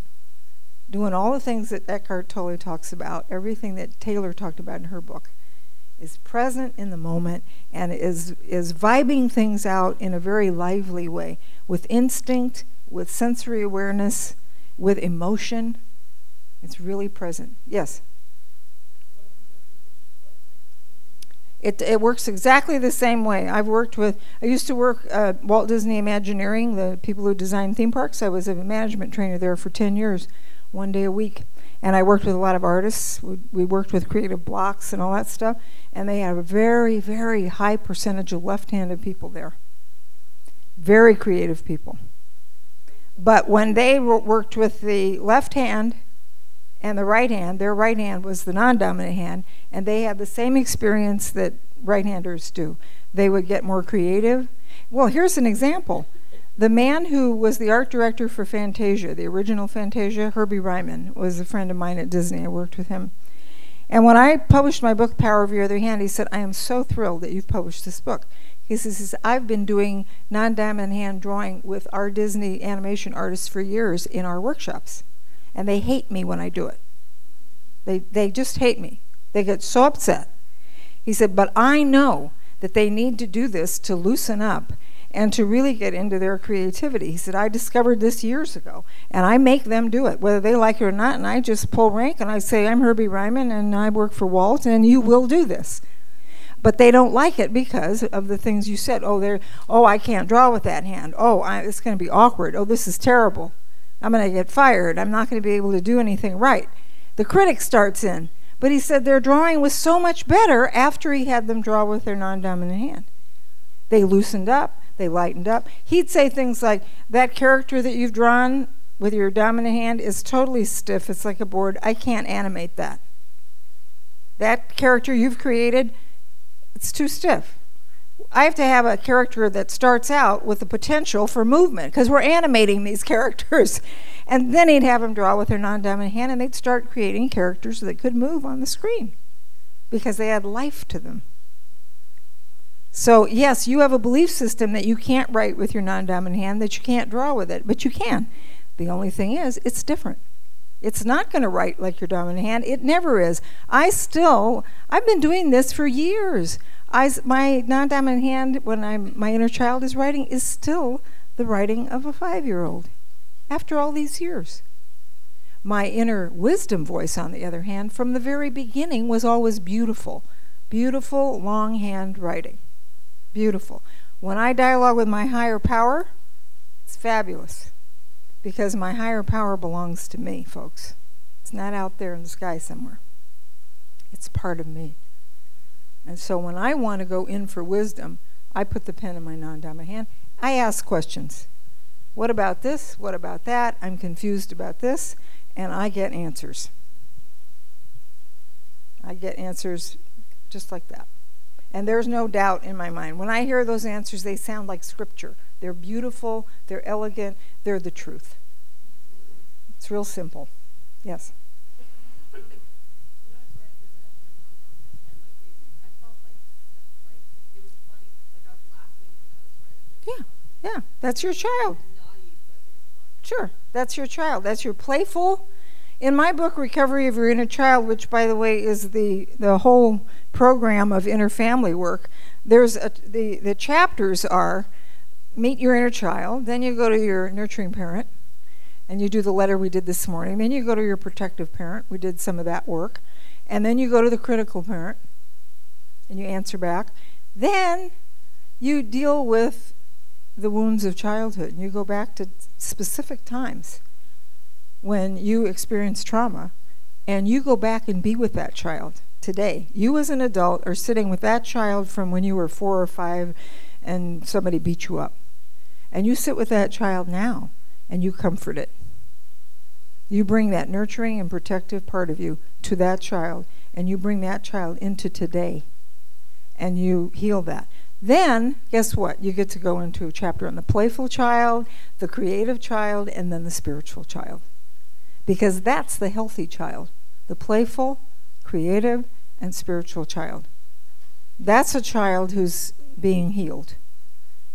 doing all the things that Eckhart Tolle talks about, everything that Taylor talked about in her book, is present in the moment and is, is vibing things out in a very lively way with instinct, with sensory awareness, with emotion. It's really present. Yes? It, it works exactly the same way. I've worked with, I used to work at Walt Disney Imagineering, the people who design theme parks. I was a management trainer there for 10 years, one day a week. And I worked with a lot of artists. We, we worked with creative blocks and all that stuff. And they have a very, very high percentage of left handed people there. Very creative people. But when they worked with the left hand and the right hand, their right hand was the non dominant hand, and they had the same experience that right handers do. They would get more creative. Well, here's an example. The man who was the art director for Fantasia, the original Fantasia, Herbie Ryman, was a friend of mine at Disney. I worked with him. And when I published my book, Power of Your Other Hand, he said, I am so thrilled that you've published this book. He says, I've been doing non diamond hand drawing with our Disney animation artists for years in our workshops. And they hate me when I do it. They, they just hate me. They get so upset. He said, But I know that they need to do this to loosen up and to really get into their creativity. He said, I discovered this years ago, and I make them do it, whether they like it or not. And I just pull rank and I say, I'm Herbie Ryman, and I work for Walt, and you will do this. But they don't like it because of the things you said. Oh, they're, oh, I can't draw with that hand. Oh, I, it's going to be awkward. Oh, this is terrible. I'm going to get fired. I'm not going to be able to do anything right. The critic starts in. But he said their drawing was so much better after he had them draw with their non dominant hand. They loosened up, they lightened up. He'd say things like, That character that you've drawn with your dominant hand is totally stiff. It's like a board. I can't animate that. That character you've created, it's too stiff. I have to have a character that starts out with the potential for movement because we're animating these *laughs* characters. And then he'd have them draw with their non dominant hand and they'd start creating characters that could move on the screen because they had life to them. So, yes, you have a belief system that you can't write with your non dominant hand, that you can't draw with it, but you can. The only thing is, it's different. It's not going to write like your dominant hand. It never is. I still, I've been doing this for years. I, my non-dominant hand, when I'm my inner child is writing, is still the writing of a five-year-old. After all these years, my inner wisdom voice, on the other hand, from the very beginning was always beautiful, beautiful longhand writing, beautiful. When I dialogue with my higher power, it's fabulous because my higher power belongs to me, folks. It's not out there in the sky somewhere. It's part of me. And so when I want to go in for wisdom, I put the pen in my non dominant hand. I ask questions. What about this? What about that? I'm confused about this. And I get answers. I get answers just like that. And there's no doubt in my mind. When I hear those answers, they sound like scripture. They're beautiful, they're elegant, they're the truth. It's real simple. Yes. When I was writing with the, the non-dominant hand, like it, I felt like like it was funny. Like I was laughing when I was writing. It. Yeah. Yeah, that's your child. Sure, that's your child. That's your playful. In my book, Recovery of Your Inner Child, which, by the way, is the, the whole program of inner family work, there's a, the, the chapters are meet your inner child, then you go to your nurturing parent, and you do the letter we did this morning, then you go to your protective parent, we did some of that work, and then you go to the critical parent, and you answer back. Then you deal with the wounds of childhood, and you go back to specific times when you experience trauma and you go back and be with that child today. You, as an adult, are sitting with that child from when you were four or five and somebody beat you up. And you sit with that child now and you comfort it. You bring that nurturing and protective part of you to that child and you bring that child into today and you heal that. Then, guess what? You get to go into a chapter on the playful child, the creative child, and then the spiritual child because that's the healthy child the playful, creative, and spiritual child. That's a child who's being healed.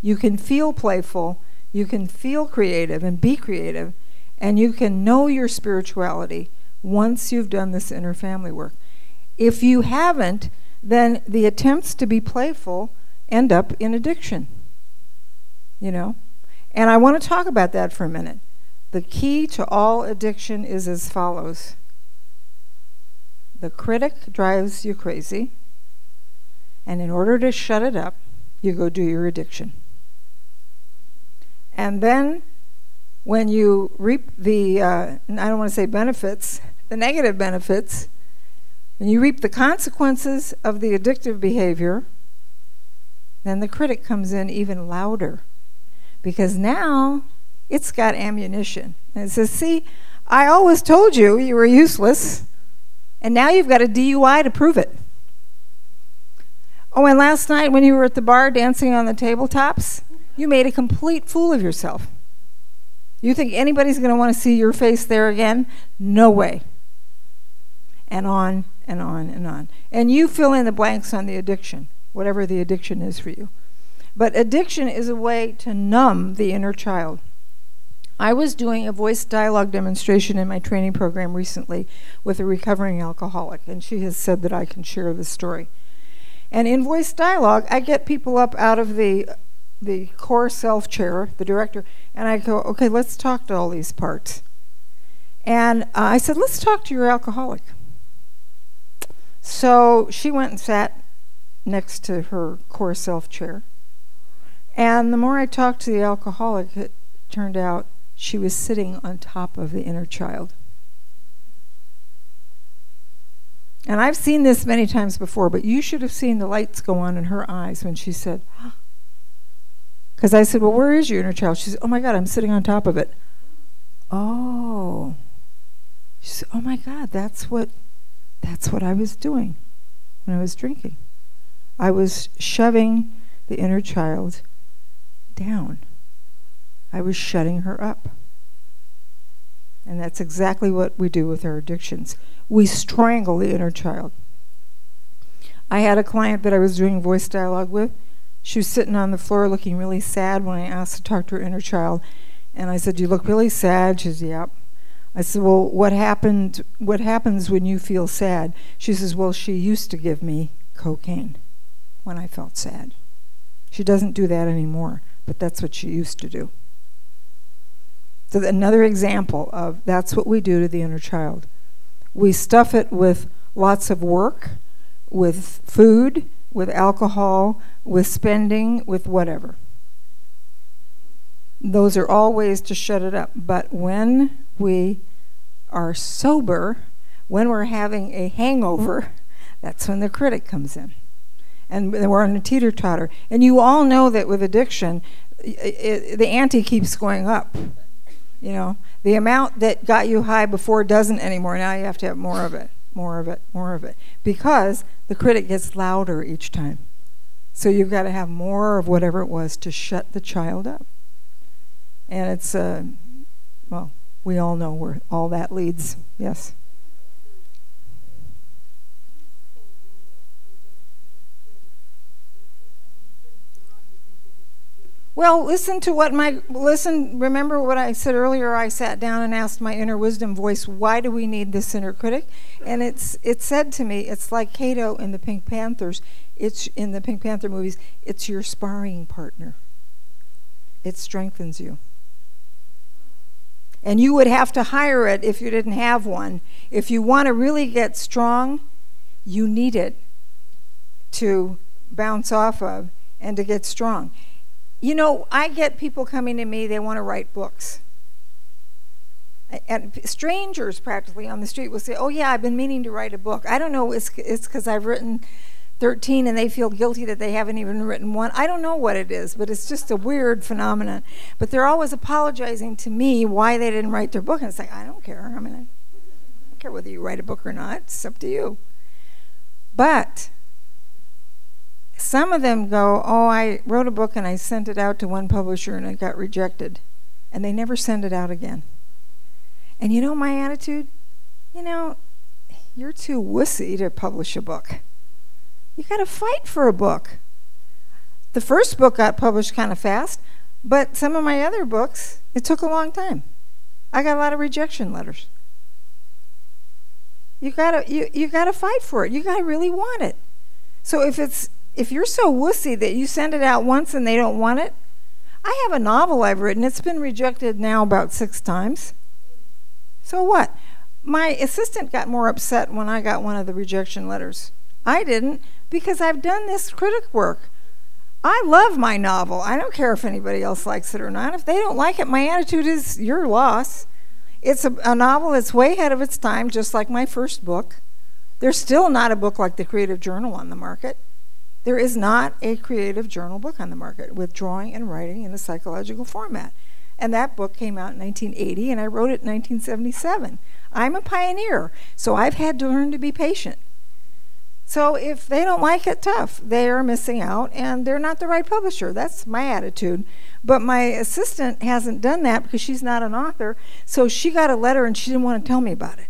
You can feel playful, you can feel creative and be creative, and you can know your spirituality once you've done this inner family work. If you haven't, then the attempts to be playful end up in addiction. You know? And I want to talk about that for a minute. The key to all addiction is as follows the critic drives you crazy, and in order to shut it up, you go do your addiction. And then, when you reap the, uh, I don't want to say benefits, *laughs* the negative benefits, when you reap the consequences of the addictive behavior, then the critic comes in even louder. Because now it's got ammunition. And it says, See, I always told you you were useless, and now you've got a DUI to prove it. Oh, and last night when you were at the bar dancing on the tabletops, you made a complete fool of yourself. You think anybody's going to want to see your face there again? No way. And on and on and on. And you fill in the blanks on the addiction, whatever the addiction is for you. But addiction is a way to numb the inner child. I was doing a voice dialogue demonstration in my training program recently with a recovering alcoholic, and she has said that I can share the story. And in voice dialogue, I get people up out of the the core self chair, the director, and I go, okay, let's talk to all these parts. And uh, I said, let's talk to your alcoholic. So she went and sat next to her core self chair. And the more I talked to the alcoholic, it turned out she was sitting on top of the inner child. And I've seen this many times before, but you should have seen the lights go on in her eyes when she said, *gasps* because I said, Well, where is your inner child? She said, Oh my God, I'm sitting on top of it. Oh. She said, Oh my God, that's what that's what I was doing when I was drinking. I was shoving the inner child down. I was shutting her up. And that's exactly what we do with our addictions. We strangle the inner child. I had a client that I was doing voice dialogue with. She was sitting on the floor looking really sad when I asked to talk to her inner child. And I said, You look really sad. She said, Yep. I said, Well, what happened what happens when you feel sad? She says, Well, she used to give me cocaine when I felt sad. She doesn't do that anymore, but that's what she used to do. So another example of that's what we do to the inner child. We stuff it with lots of work, with food, with alcohol, with spending, with whatever. Those are all ways to shut it up. But when we are sober, when we're having a hangover, *laughs* that's when the critic comes in. And we're on a teeter totter. And you all know that with addiction, it, it, the ante keeps going up. You know, the amount that got you high before doesn't anymore. Now you have to have more of it, more of it, more of it. Because the critic gets louder each time. So you've got to have more of whatever it was to shut the child up. And it's, uh, well, we all know where all that leads. Yes. Well, listen to what my listen. Remember what I said earlier. I sat down and asked my inner wisdom voice, "Why do we need this inner critic?" And it's it said to me, "It's like Cato in the Pink Panthers. It's in the Pink Panther movies. It's your sparring partner. It strengthens you." And you would have to hire it if you didn't have one. If you want to really get strong, you need it to bounce off of and to get strong. You know, I get people coming to me, they want to write books. And strangers practically on the street will say, Oh, yeah, I've been meaning to write a book. I don't know, it's because I've written 13 and they feel guilty that they haven't even written one. I don't know what it is, but it's just a weird phenomenon. But they're always apologizing to me why they didn't write their book. And it's like, I don't care. I mean, I don't care whether you write a book or not, it's up to you. But some of them go, Oh, I wrote a book and I sent it out to one publisher and it got rejected. And they never send it out again. And you know my attitude? You know, you're too wussy to publish a book. You got to fight for a book. The first book got published kind of fast, but some of my other books, it took a long time. I got a lot of rejection letters. You gotta you, you gotta fight for it. You gotta really want it. So if it's if you're so wussy that you send it out once and they don't want it, I have a novel I've written. It's been rejected now about six times. So what? My assistant got more upset when I got one of the rejection letters. I didn't because I've done this critic work. I love my novel. I don't care if anybody else likes it or not. If they don't like it, my attitude is your loss. It's a, a novel that's way ahead of its time, just like my first book. There's still not a book like The Creative Journal on the market. There is not a creative journal book on the market with drawing and writing in a psychological format. And that book came out in 1980, and I wrote it in 1977. I'm a pioneer, so I've had to learn to be patient. So if they don't like it, tough. They are missing out and they're not the right publisher. That's my attitude. But my assistant hasn't done that because she's not an author. So she got a letter and she didn't want to tell me about it.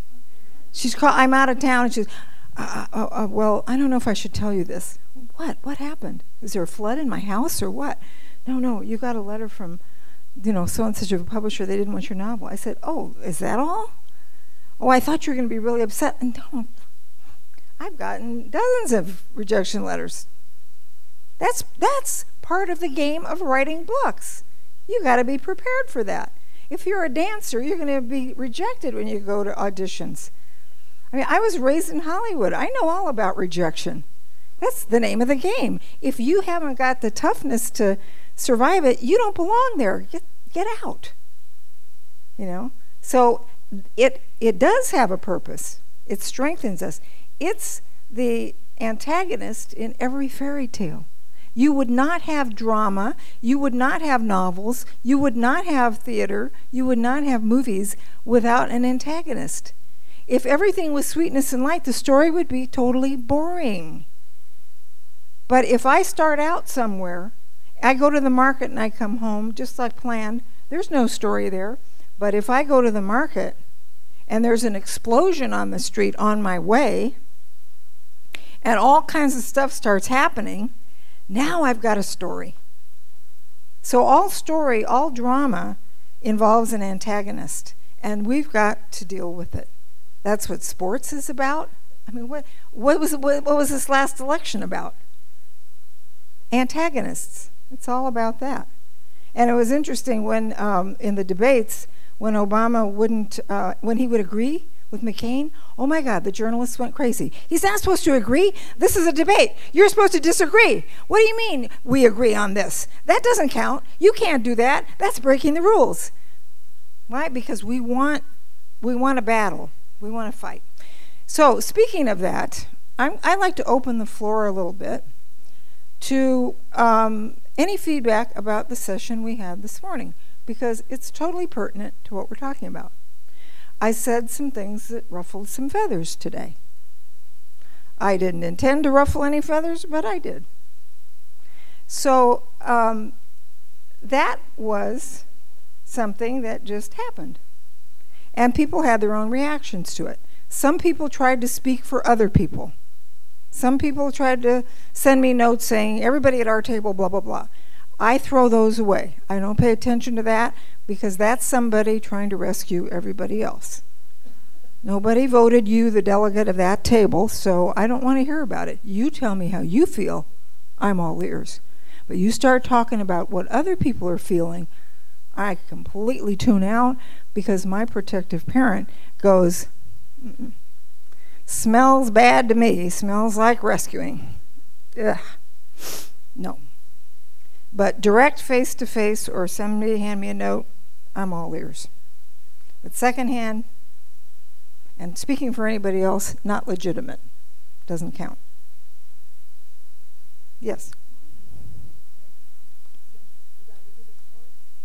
She's called, I'm out of town and she's, uh, uh, uh, well, I don't know if I should tell you this. What? What happened? Is there a flood in my house or what? No, no, you got a letter from, you know, so and such of a publisher. They didn't want your novel. I said, oh, is that all? Oh, I thought you were going to be really upset. And don't, I've gotten dozens of rejection letters. That's that's part of the game of writing books. You got to be prepared for that. If you're a dancer, you're going to be rejected when you go to auditions. I mean, I was raised in Hollywood. I know all about rejection. That's the name of the game. If you haven't got the toughness to survive it, you don't belong there. Get get out. You know? So it it does have a purpose. It strengthens us It's the antagonist in every fairy tale. You would not have drama, you would not have novels, you would not have theater, you would not have movies without an antagonist. If everything was sweetness and light, the story would be totally boring. But if I start out somewhere, I go to the market and I come home just like planned, there's no story there. But if I go to the market and there's an explosion on the street on my way, and all kinds of stuff starts happening, now I've got a story. So, all story, all drama involves an antagonist, and we've got to deal with it. That's what sports is about. I mean, what, what, was, what, what was this last election about? Antagonists. It's all about that. And it was interesting when, um, in the debates, when Obama wouldn't, uh, when he would agree with McCain, oh my God, the journalists went crazy. He's not supposed to agree. This is a debate. You're supposed to disagree. What do you mean we agree on this? That doesn't count. You can't do that. That's breaking the rules. Why? Because we want, we want a battle. We want to fight. So, speaking of that, I'm, I'd like to open the floor a little bit to um, any feedback about the session we had this morning because it's totally pertinent to what we're talking about. I said some things that ruffled some feathers today. I didn't intend to ruffle any feathers, but I did. So um, that was something that just happened. And people had their own reactions to it. Some people tried to speak for other people. Some people tried to send me notes saying, everybody at our table, blah, blah, blah. I throw those away. I don't pay attention to that because that's somebody trying to rescue everybody else. Nobody voted you the delegate of that table, so I don't want to hear about it. You tell me how you feel, I'm all ears. But you start talking about what other people are feeling, I completely tune out because my protective parent goes, Mm-mm. Smells bad to me. Smells like rescuing. Ugh. No. But direct face to face or somebody hand me a note, I'm all ears. But secondhand, and speaking for anybody else, not legitimate. Doesn't count. Yes.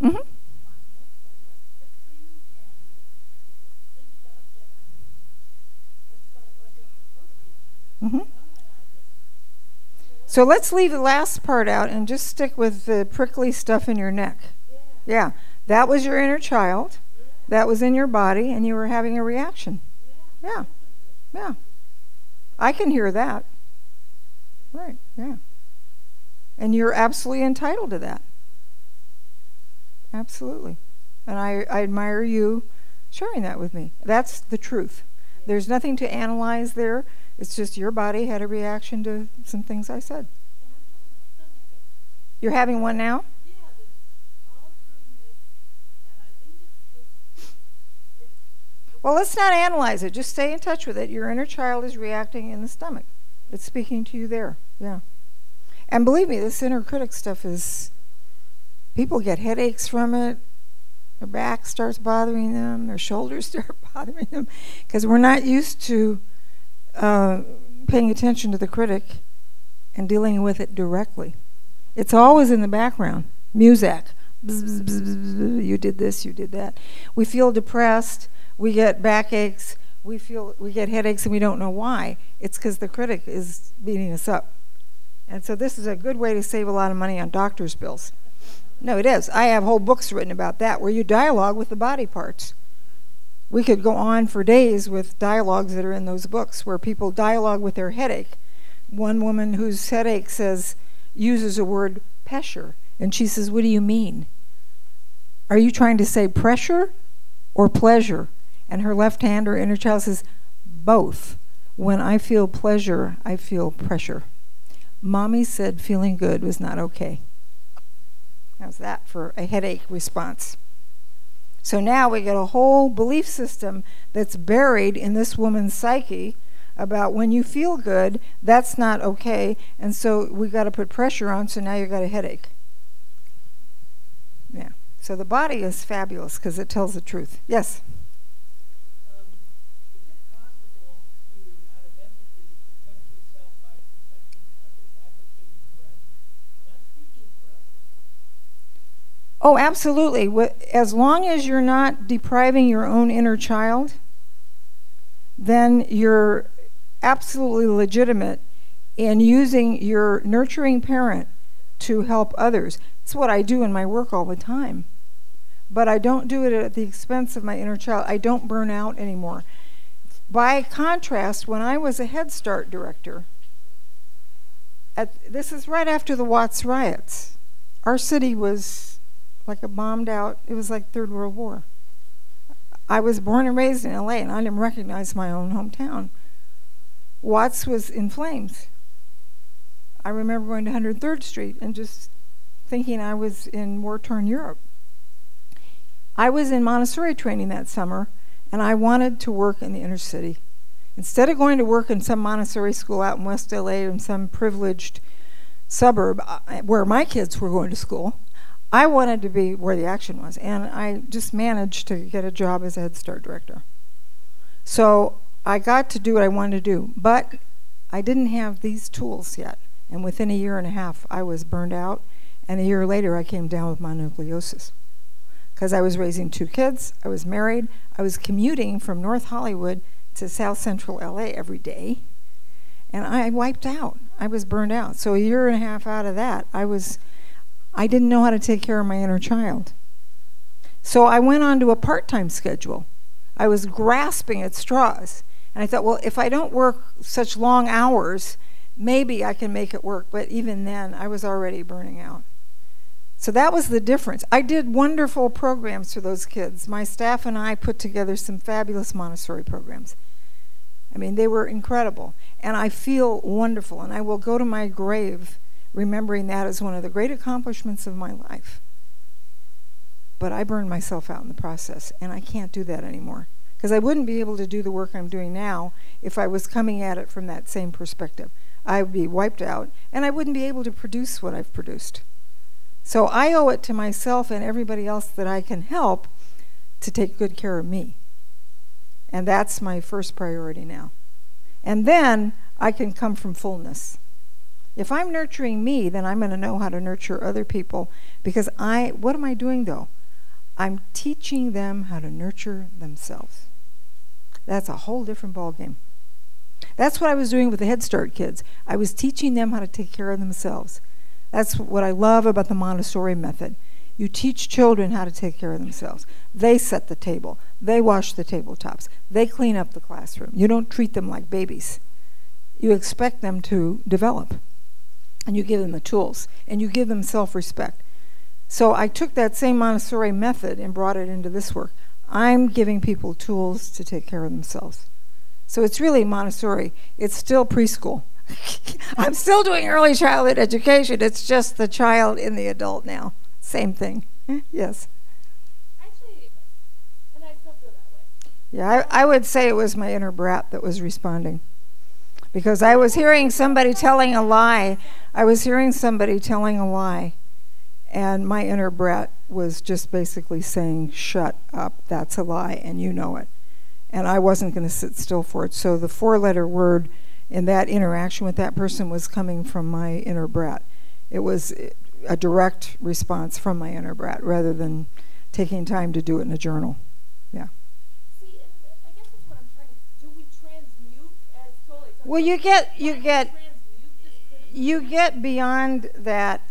Mm-hmm. So let's leave the last part out and just stick with the prickly stuff in your neck. Yeah. That was your inner child. That was in your body, and you were having a reaction. Yeah. Yeah. I can hear that. Right. Yeah. And you're absolutely entitled to that. Absolutely. And I, I admire you sharing that with me. That's the truth. There's nothing to analyze there. It's just your body had a reaction to some things I said. You're having one now? Yeah. Well, let's not analyze it. Just stay in touch with it. Your inner child is reacting in the stomach. It's speaking to you there. Yeah. And believe me, this inner critic stuff is people get headaches from it. Their back starts bothering them, their shoulders *laughs* start bothering them because we're not used to uh, paying attention to the critic and dealing with it directly. It's always in the background. Music. you did this, you did that. We feel depressed, we get backaches, we feel we get headaches and we don't know why. It's because the critic is beating us up. And so this is a good way to save a lot of money on doctor's bills. No, it is. I have whole books written about that where you dialogue with the body parts we could go on for days with dialogues that are in those books where people dialogue with their headache. One woman whose headache says uses a word pressure, and she says, "What do you mean? Are you trying to say pressure or pleasure?" And her left hand or inner child says, "Both. When I feel pleasure, I feel pressure." Mommy said feeling good was not okay. How's that for a headache response? So now we get a whole belief system that's buried in this woman's psyche about when you feel good, that's not okay, and so we got to put pressure on, so now you've got a headache. Yeah. So the body is fabulous because it tells the truth. Yes. Um, is it possible to, out of empathy, Oh, absolutely. As long as you're not depriving your own inner child, then you're absolutely legitimate in using your nurturing parent to help others. It's what I do in my work all the time. But I don't do it at the expense of my inner child. I don't burn out anymore. By contrast, when I was a Head Start director, at, this is right after the Watts riots. Our city was like a bombed out, it was like Third World War. I was born and raised in LA and I didn't recognize my own hometown. Watts was in flames. I remember going to 103rd Street and just thinking I was in war torn Europe. I was in Montessori training that summer and I wanted to work in the inner city. Instead of going to work in some Montessori school out in West LA in some privileged suburb uh, where my kids were going to school, I wanted to be where the action was. And I just managed to get a job as a Head Start director. So I got to do what I wanted to do, but I didn't have these tools yet. And within a year and a half, I was burned out. And a year later, I came down with mononucleosis because I was raising two kids, I was married, I was commuting from North Hollywood to South Central LA every day, and I wiped out. I was burned out. So a year and a half out of that, I was I didn't know how to take care of my inner child. So I went on to a part-time schedule. I was grasping at straws, and I thought, well, if I don't work such long hours, maybe I can make it work. But even then, I was already burning out. So that was the difference. I did wonderful programs for those kids. My staff and I put together some fabulous Montessori programs. I mean, they were incredible. And I feel wonderful. And I will go to my grave remembering that as one of the great accomplishments of my life. But I burned myself out in the process. And I can't do that anymore. Because I wouldn't be able to do the work I'm doing now if I was coming at it from that same perspective. I would be wiped out. And I wouldn't be able to produce what I've produced. So I owe it to myself and everybody else that I can help to take good care of me. And that's my first priority now. And then I can come from fullness. If I'm nurturing me, then I'm going to know how to nurture other people because I what am I doing though? I'm teaching them how to nurture themselves. That's a whole different ballgame. That's what I was doing with the Head Start kids. I was teaching them how to take care of themselves. That's what I love about the Montessori method. You teach children how to take care of themselves. They set the table, they wash the tabletops, they clean up the classroom. You don't treat them like babies. You expect them to develop, and you give them the tools, and you give them self respect. So I took that same Montessori method and brought it into this work. I'm giving people tools to take care of themselves. So it's really Montessori, it's still preschool. *laughs* I'm still doing early childhood education. It's just the child in the adult now. Same thing. *laughs* Yes. Actually, and I still feel that way. Yeah, I, I would say it was my inner brat that was responding. Because I was hearing somebody telling a lie. I was hearing somebody telling a lie. And my inner brat was just basically saying, shut up, that's a lie, and you know it. And I wasn't going to sit still for it. So the four letter word in that interaction with that person was coming from my inner brat. It was eh, a direct response from my inner brat rather than taking time to do it in a journal. Yeah. See, and I guess that's what I'm trying to. Do we transmute as totally? Well, you get you get you get beyond that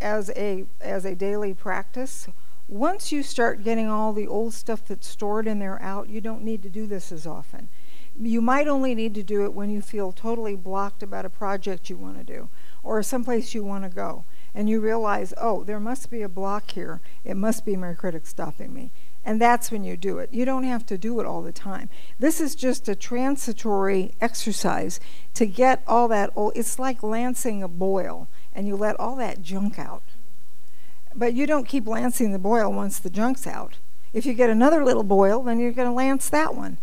as a as a daily practice. Once you start getting all the old stuff that's stored in there out, you don't need to do this as often. You might only need to do it when you feel totally blocked about a project you want to do or someplace you want to go. And you realize, oh, there must be a block here. It must be my critic stopping me. And that's when you do it. You don't have to do it all the time. This is just a transitory exercise to get all that it's like lancing a boil and you let all that junk out. But you don't keep lancing the boil once the junk's out. If you get another little boil, then you're going to lance that one.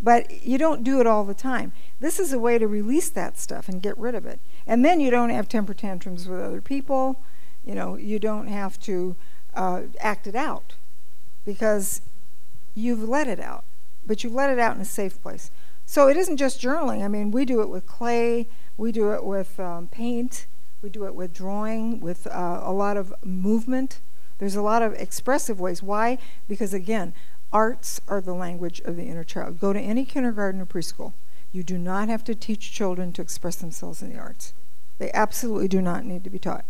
But you don't do it all the time. This is a way to release that stuff and get rid of it. And then you don't have temper tantrums with other people. You know, you don't have to uh, act it out because you've let it out. But you've let it out in a safe place. So it isn't just journaling. I mean, we do it with clay, we do it with um, paint, we do it with drawing, with uh, a lot of movement. There's a lot of expressive ways. Why? Because again, arts are the language of the inner child. Go to any kindergarten or preschool. You do not have to teach children to express themselves in the arts. They absolutely do not need to be taught.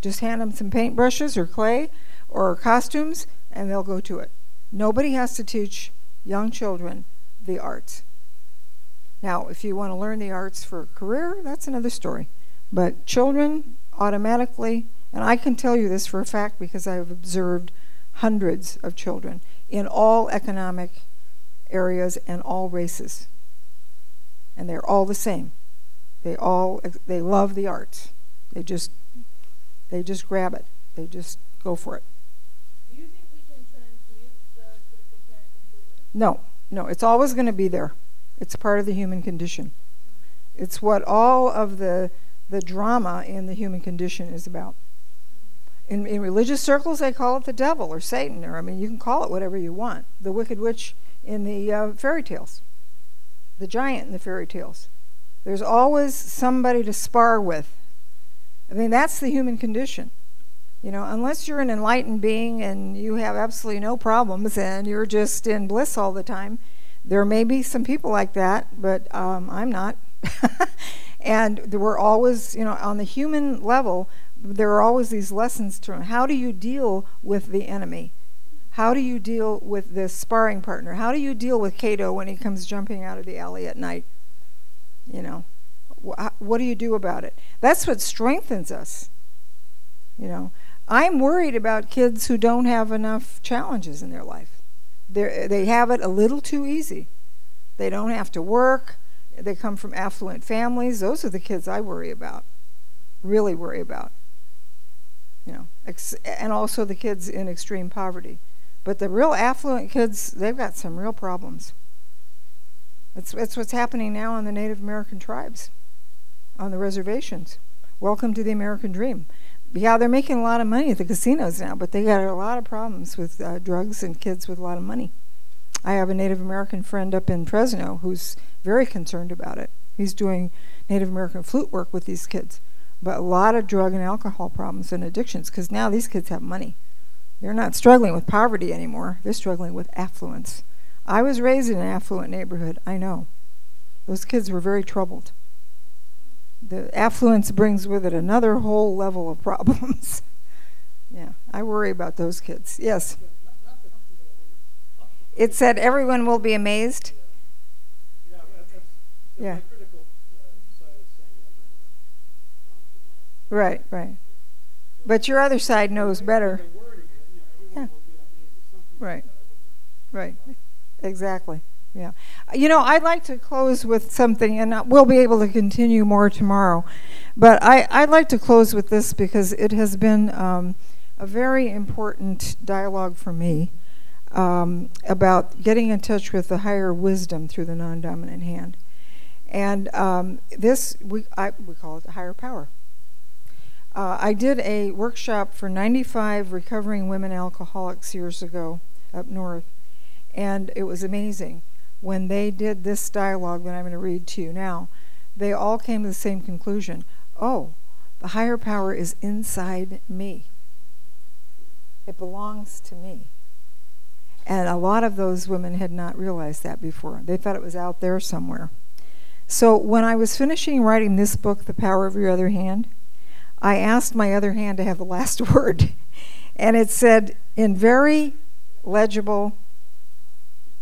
Just hand them some paintbrushes or clay or costumes, and they'll go to it. Nobody has to teach young children the arts. Now, if you want to learn the arts for a career, that's another story. But children automatically, and I can tell you this for a fact because I've observed hundreds of children in all economic areas and all races. And they're all the same. They all they love the arts. They just they just grab it. They just go for it. Do you think we can transmute the critical parent completely? No, no, it's always going to be there. It's part of the human condition. It's what all of the the drama in the human condition is about. In, in religious circles, they call it the devil or Satan, or I mean, you can call it whatever you want. The wicked witch in the uh, fairy tales, the giant in the fairy tales. There's always somebody to spar with. I mean, that's the human condition. You know, unless you're an enlightened being and you have absolutely no problems and you're just in bliss all the time, there may be some people like that, but um, I'm not. *laughs* and were always, you know, on the human level, there are always these lessons to learn. How do you deal with the enemy? How do you deal with this sparring partner? How do you deal with Cato when he comes jumping out of the alley at night? You know, wh- what do you do about it? That's what strengthens us. You know, I'm worried about kids who don't have enough challenges in their life. They they have it a little too easy. They don't have to work. They come from affluent families. Those are the kids I worry about. Really worry about. You know, ex- and also the kids in extreme poverty. But the real affluent kids, they've got some real problems. That's, that's what's happening now on the Native American tribes, on the reservations. Welcome to the American dream. Yeah, they're making a lot of money at the casinos now, but they got a lot of problems with uh, drugs and kids with a lot of money. I have a Native American friend up in Fresno who's very concerned about it. He's doing Native American flute work with these kids, but a lot of drug and alcohol problems and addictions because now these kids have money. They're not struggling with poverty anymore, they're struggling with affluence. I was raised in an affluent neighborhood, I know. Those kids were very troubled. The affluence brings with it another whole level of problems. *laughs* yeah, I worry about those kids. Yes. It said everyone will be amazed. Yeah, Yeah. Right, right. But your other side knows better. Yeah. Right. Right. Exactly. Yeah. You know, I'd like to close with something, and we'll be able to continue more tomorrow. But I, I'd like to close with this because it has been um, a very important dialogue for me um, about getting in touch with the higher wisdom through the non dominant hand. And um, this, we, I, we call it the higher power. Uh, I did a workshop for 95 recovering women alcoholics years ago up north, and it was amazing. When they did this dialogue that I'm going to read to you now, they all came to the same conclusion oh, the higher power is inside me, it belongs to me. And a lot of those women had not realized that before. They thought it was out there somewhere. So when I was finishing writing this book, The Power of Your Other Hand, I asked my other hand to have the last *laughs* word. And it said in very legible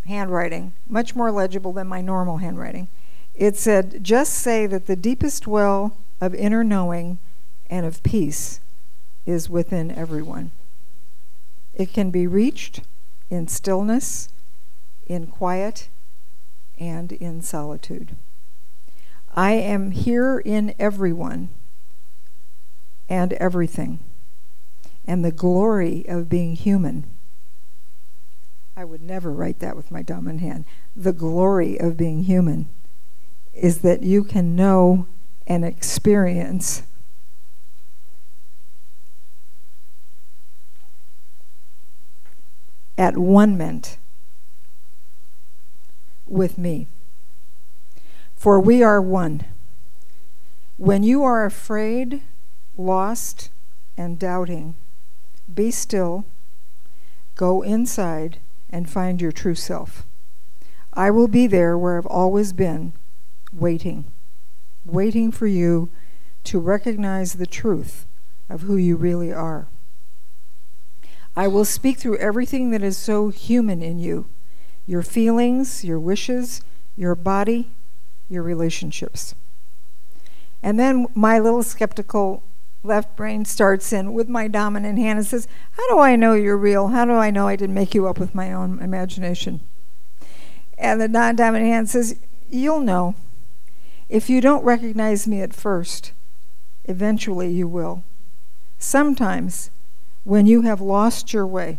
handwriting, much more legible than my normal handwriting, it said, Just say that the deepest well of inner knowing and of peace is within everyone. It can be reached in stillness, in quiet, and in solitude. I am here in everyone and everything, and the glory of being human. I would never write that with my dominant hand. The glory of being human is that you can know and experience at one ment with me. For we are one. When you are afraid, lost, and doubting, be still, go inside, and find your true self. I will be there where I've always been, waiting, waiting for you to recognize the truth of who you really are. I will speak through everything that is so human in you your feelings, your wishes, your body, your relationships. And then my little skeptical left brain starts in with my dominant hand and says, How do I know you're real? How do I know I didn't make you up with my own imagination? And the non dominant hand says, You'll know. If you don't recognize me at first, eventually you will. Sometimes, when you have lost your way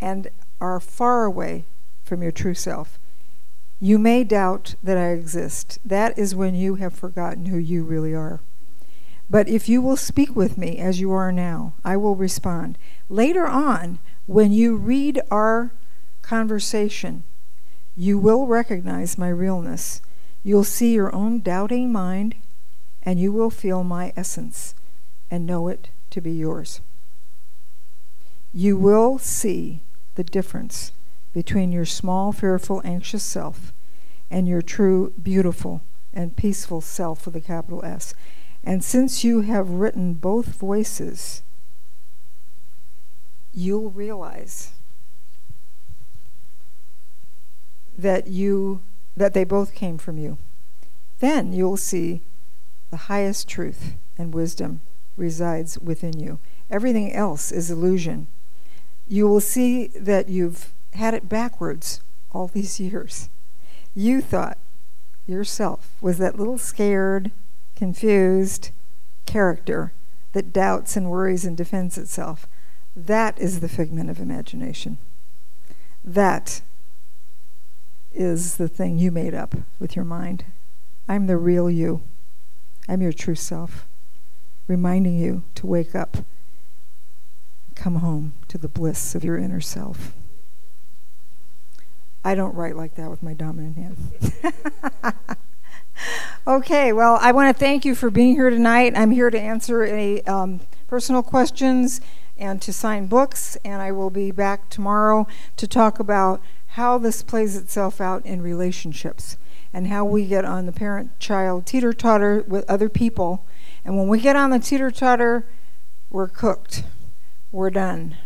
and are far away from your true self, you may doubt that I exist. That is when you have forgotten who you really are. But if you will speak with me as you are now, I will respond. Later on, when you read our conversation, you will recognize my realness. You'll see your own doubting mind, and you will feel my essence and know it to be yours. You will see the difference between your small, fearful, anxious self and your true, beautiful, and peaceful self with a capital S. And since you have written both voices, you'll realize that you that they both came from you. Then you'll see the highest truth and wisdom resides within you. Everything else is illusion. You will see that you've had it backwards all these *laughs* years. You thought yourself was that little scared, confused character that doubts and worries and defends itself. That is the figment of imagination. That is the thing you made up with your mind. I'm the real you. I'm your true self, reminding you to wake up, come home to the bliss of your inner self. I don't write like that with my dominant hand. *laughs* okay, well, I want to thank you for being here tonight. I'm here to answer any um, personal questions and to sign books, and I will be back tomorrow to talk about how this plays itself out in relationships and how we get on the parent child teeter totter with other people. And when we get on the teeter totter, we're cooked, we're done.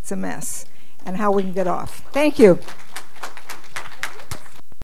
It's a mess. And how we can get off. Thank you.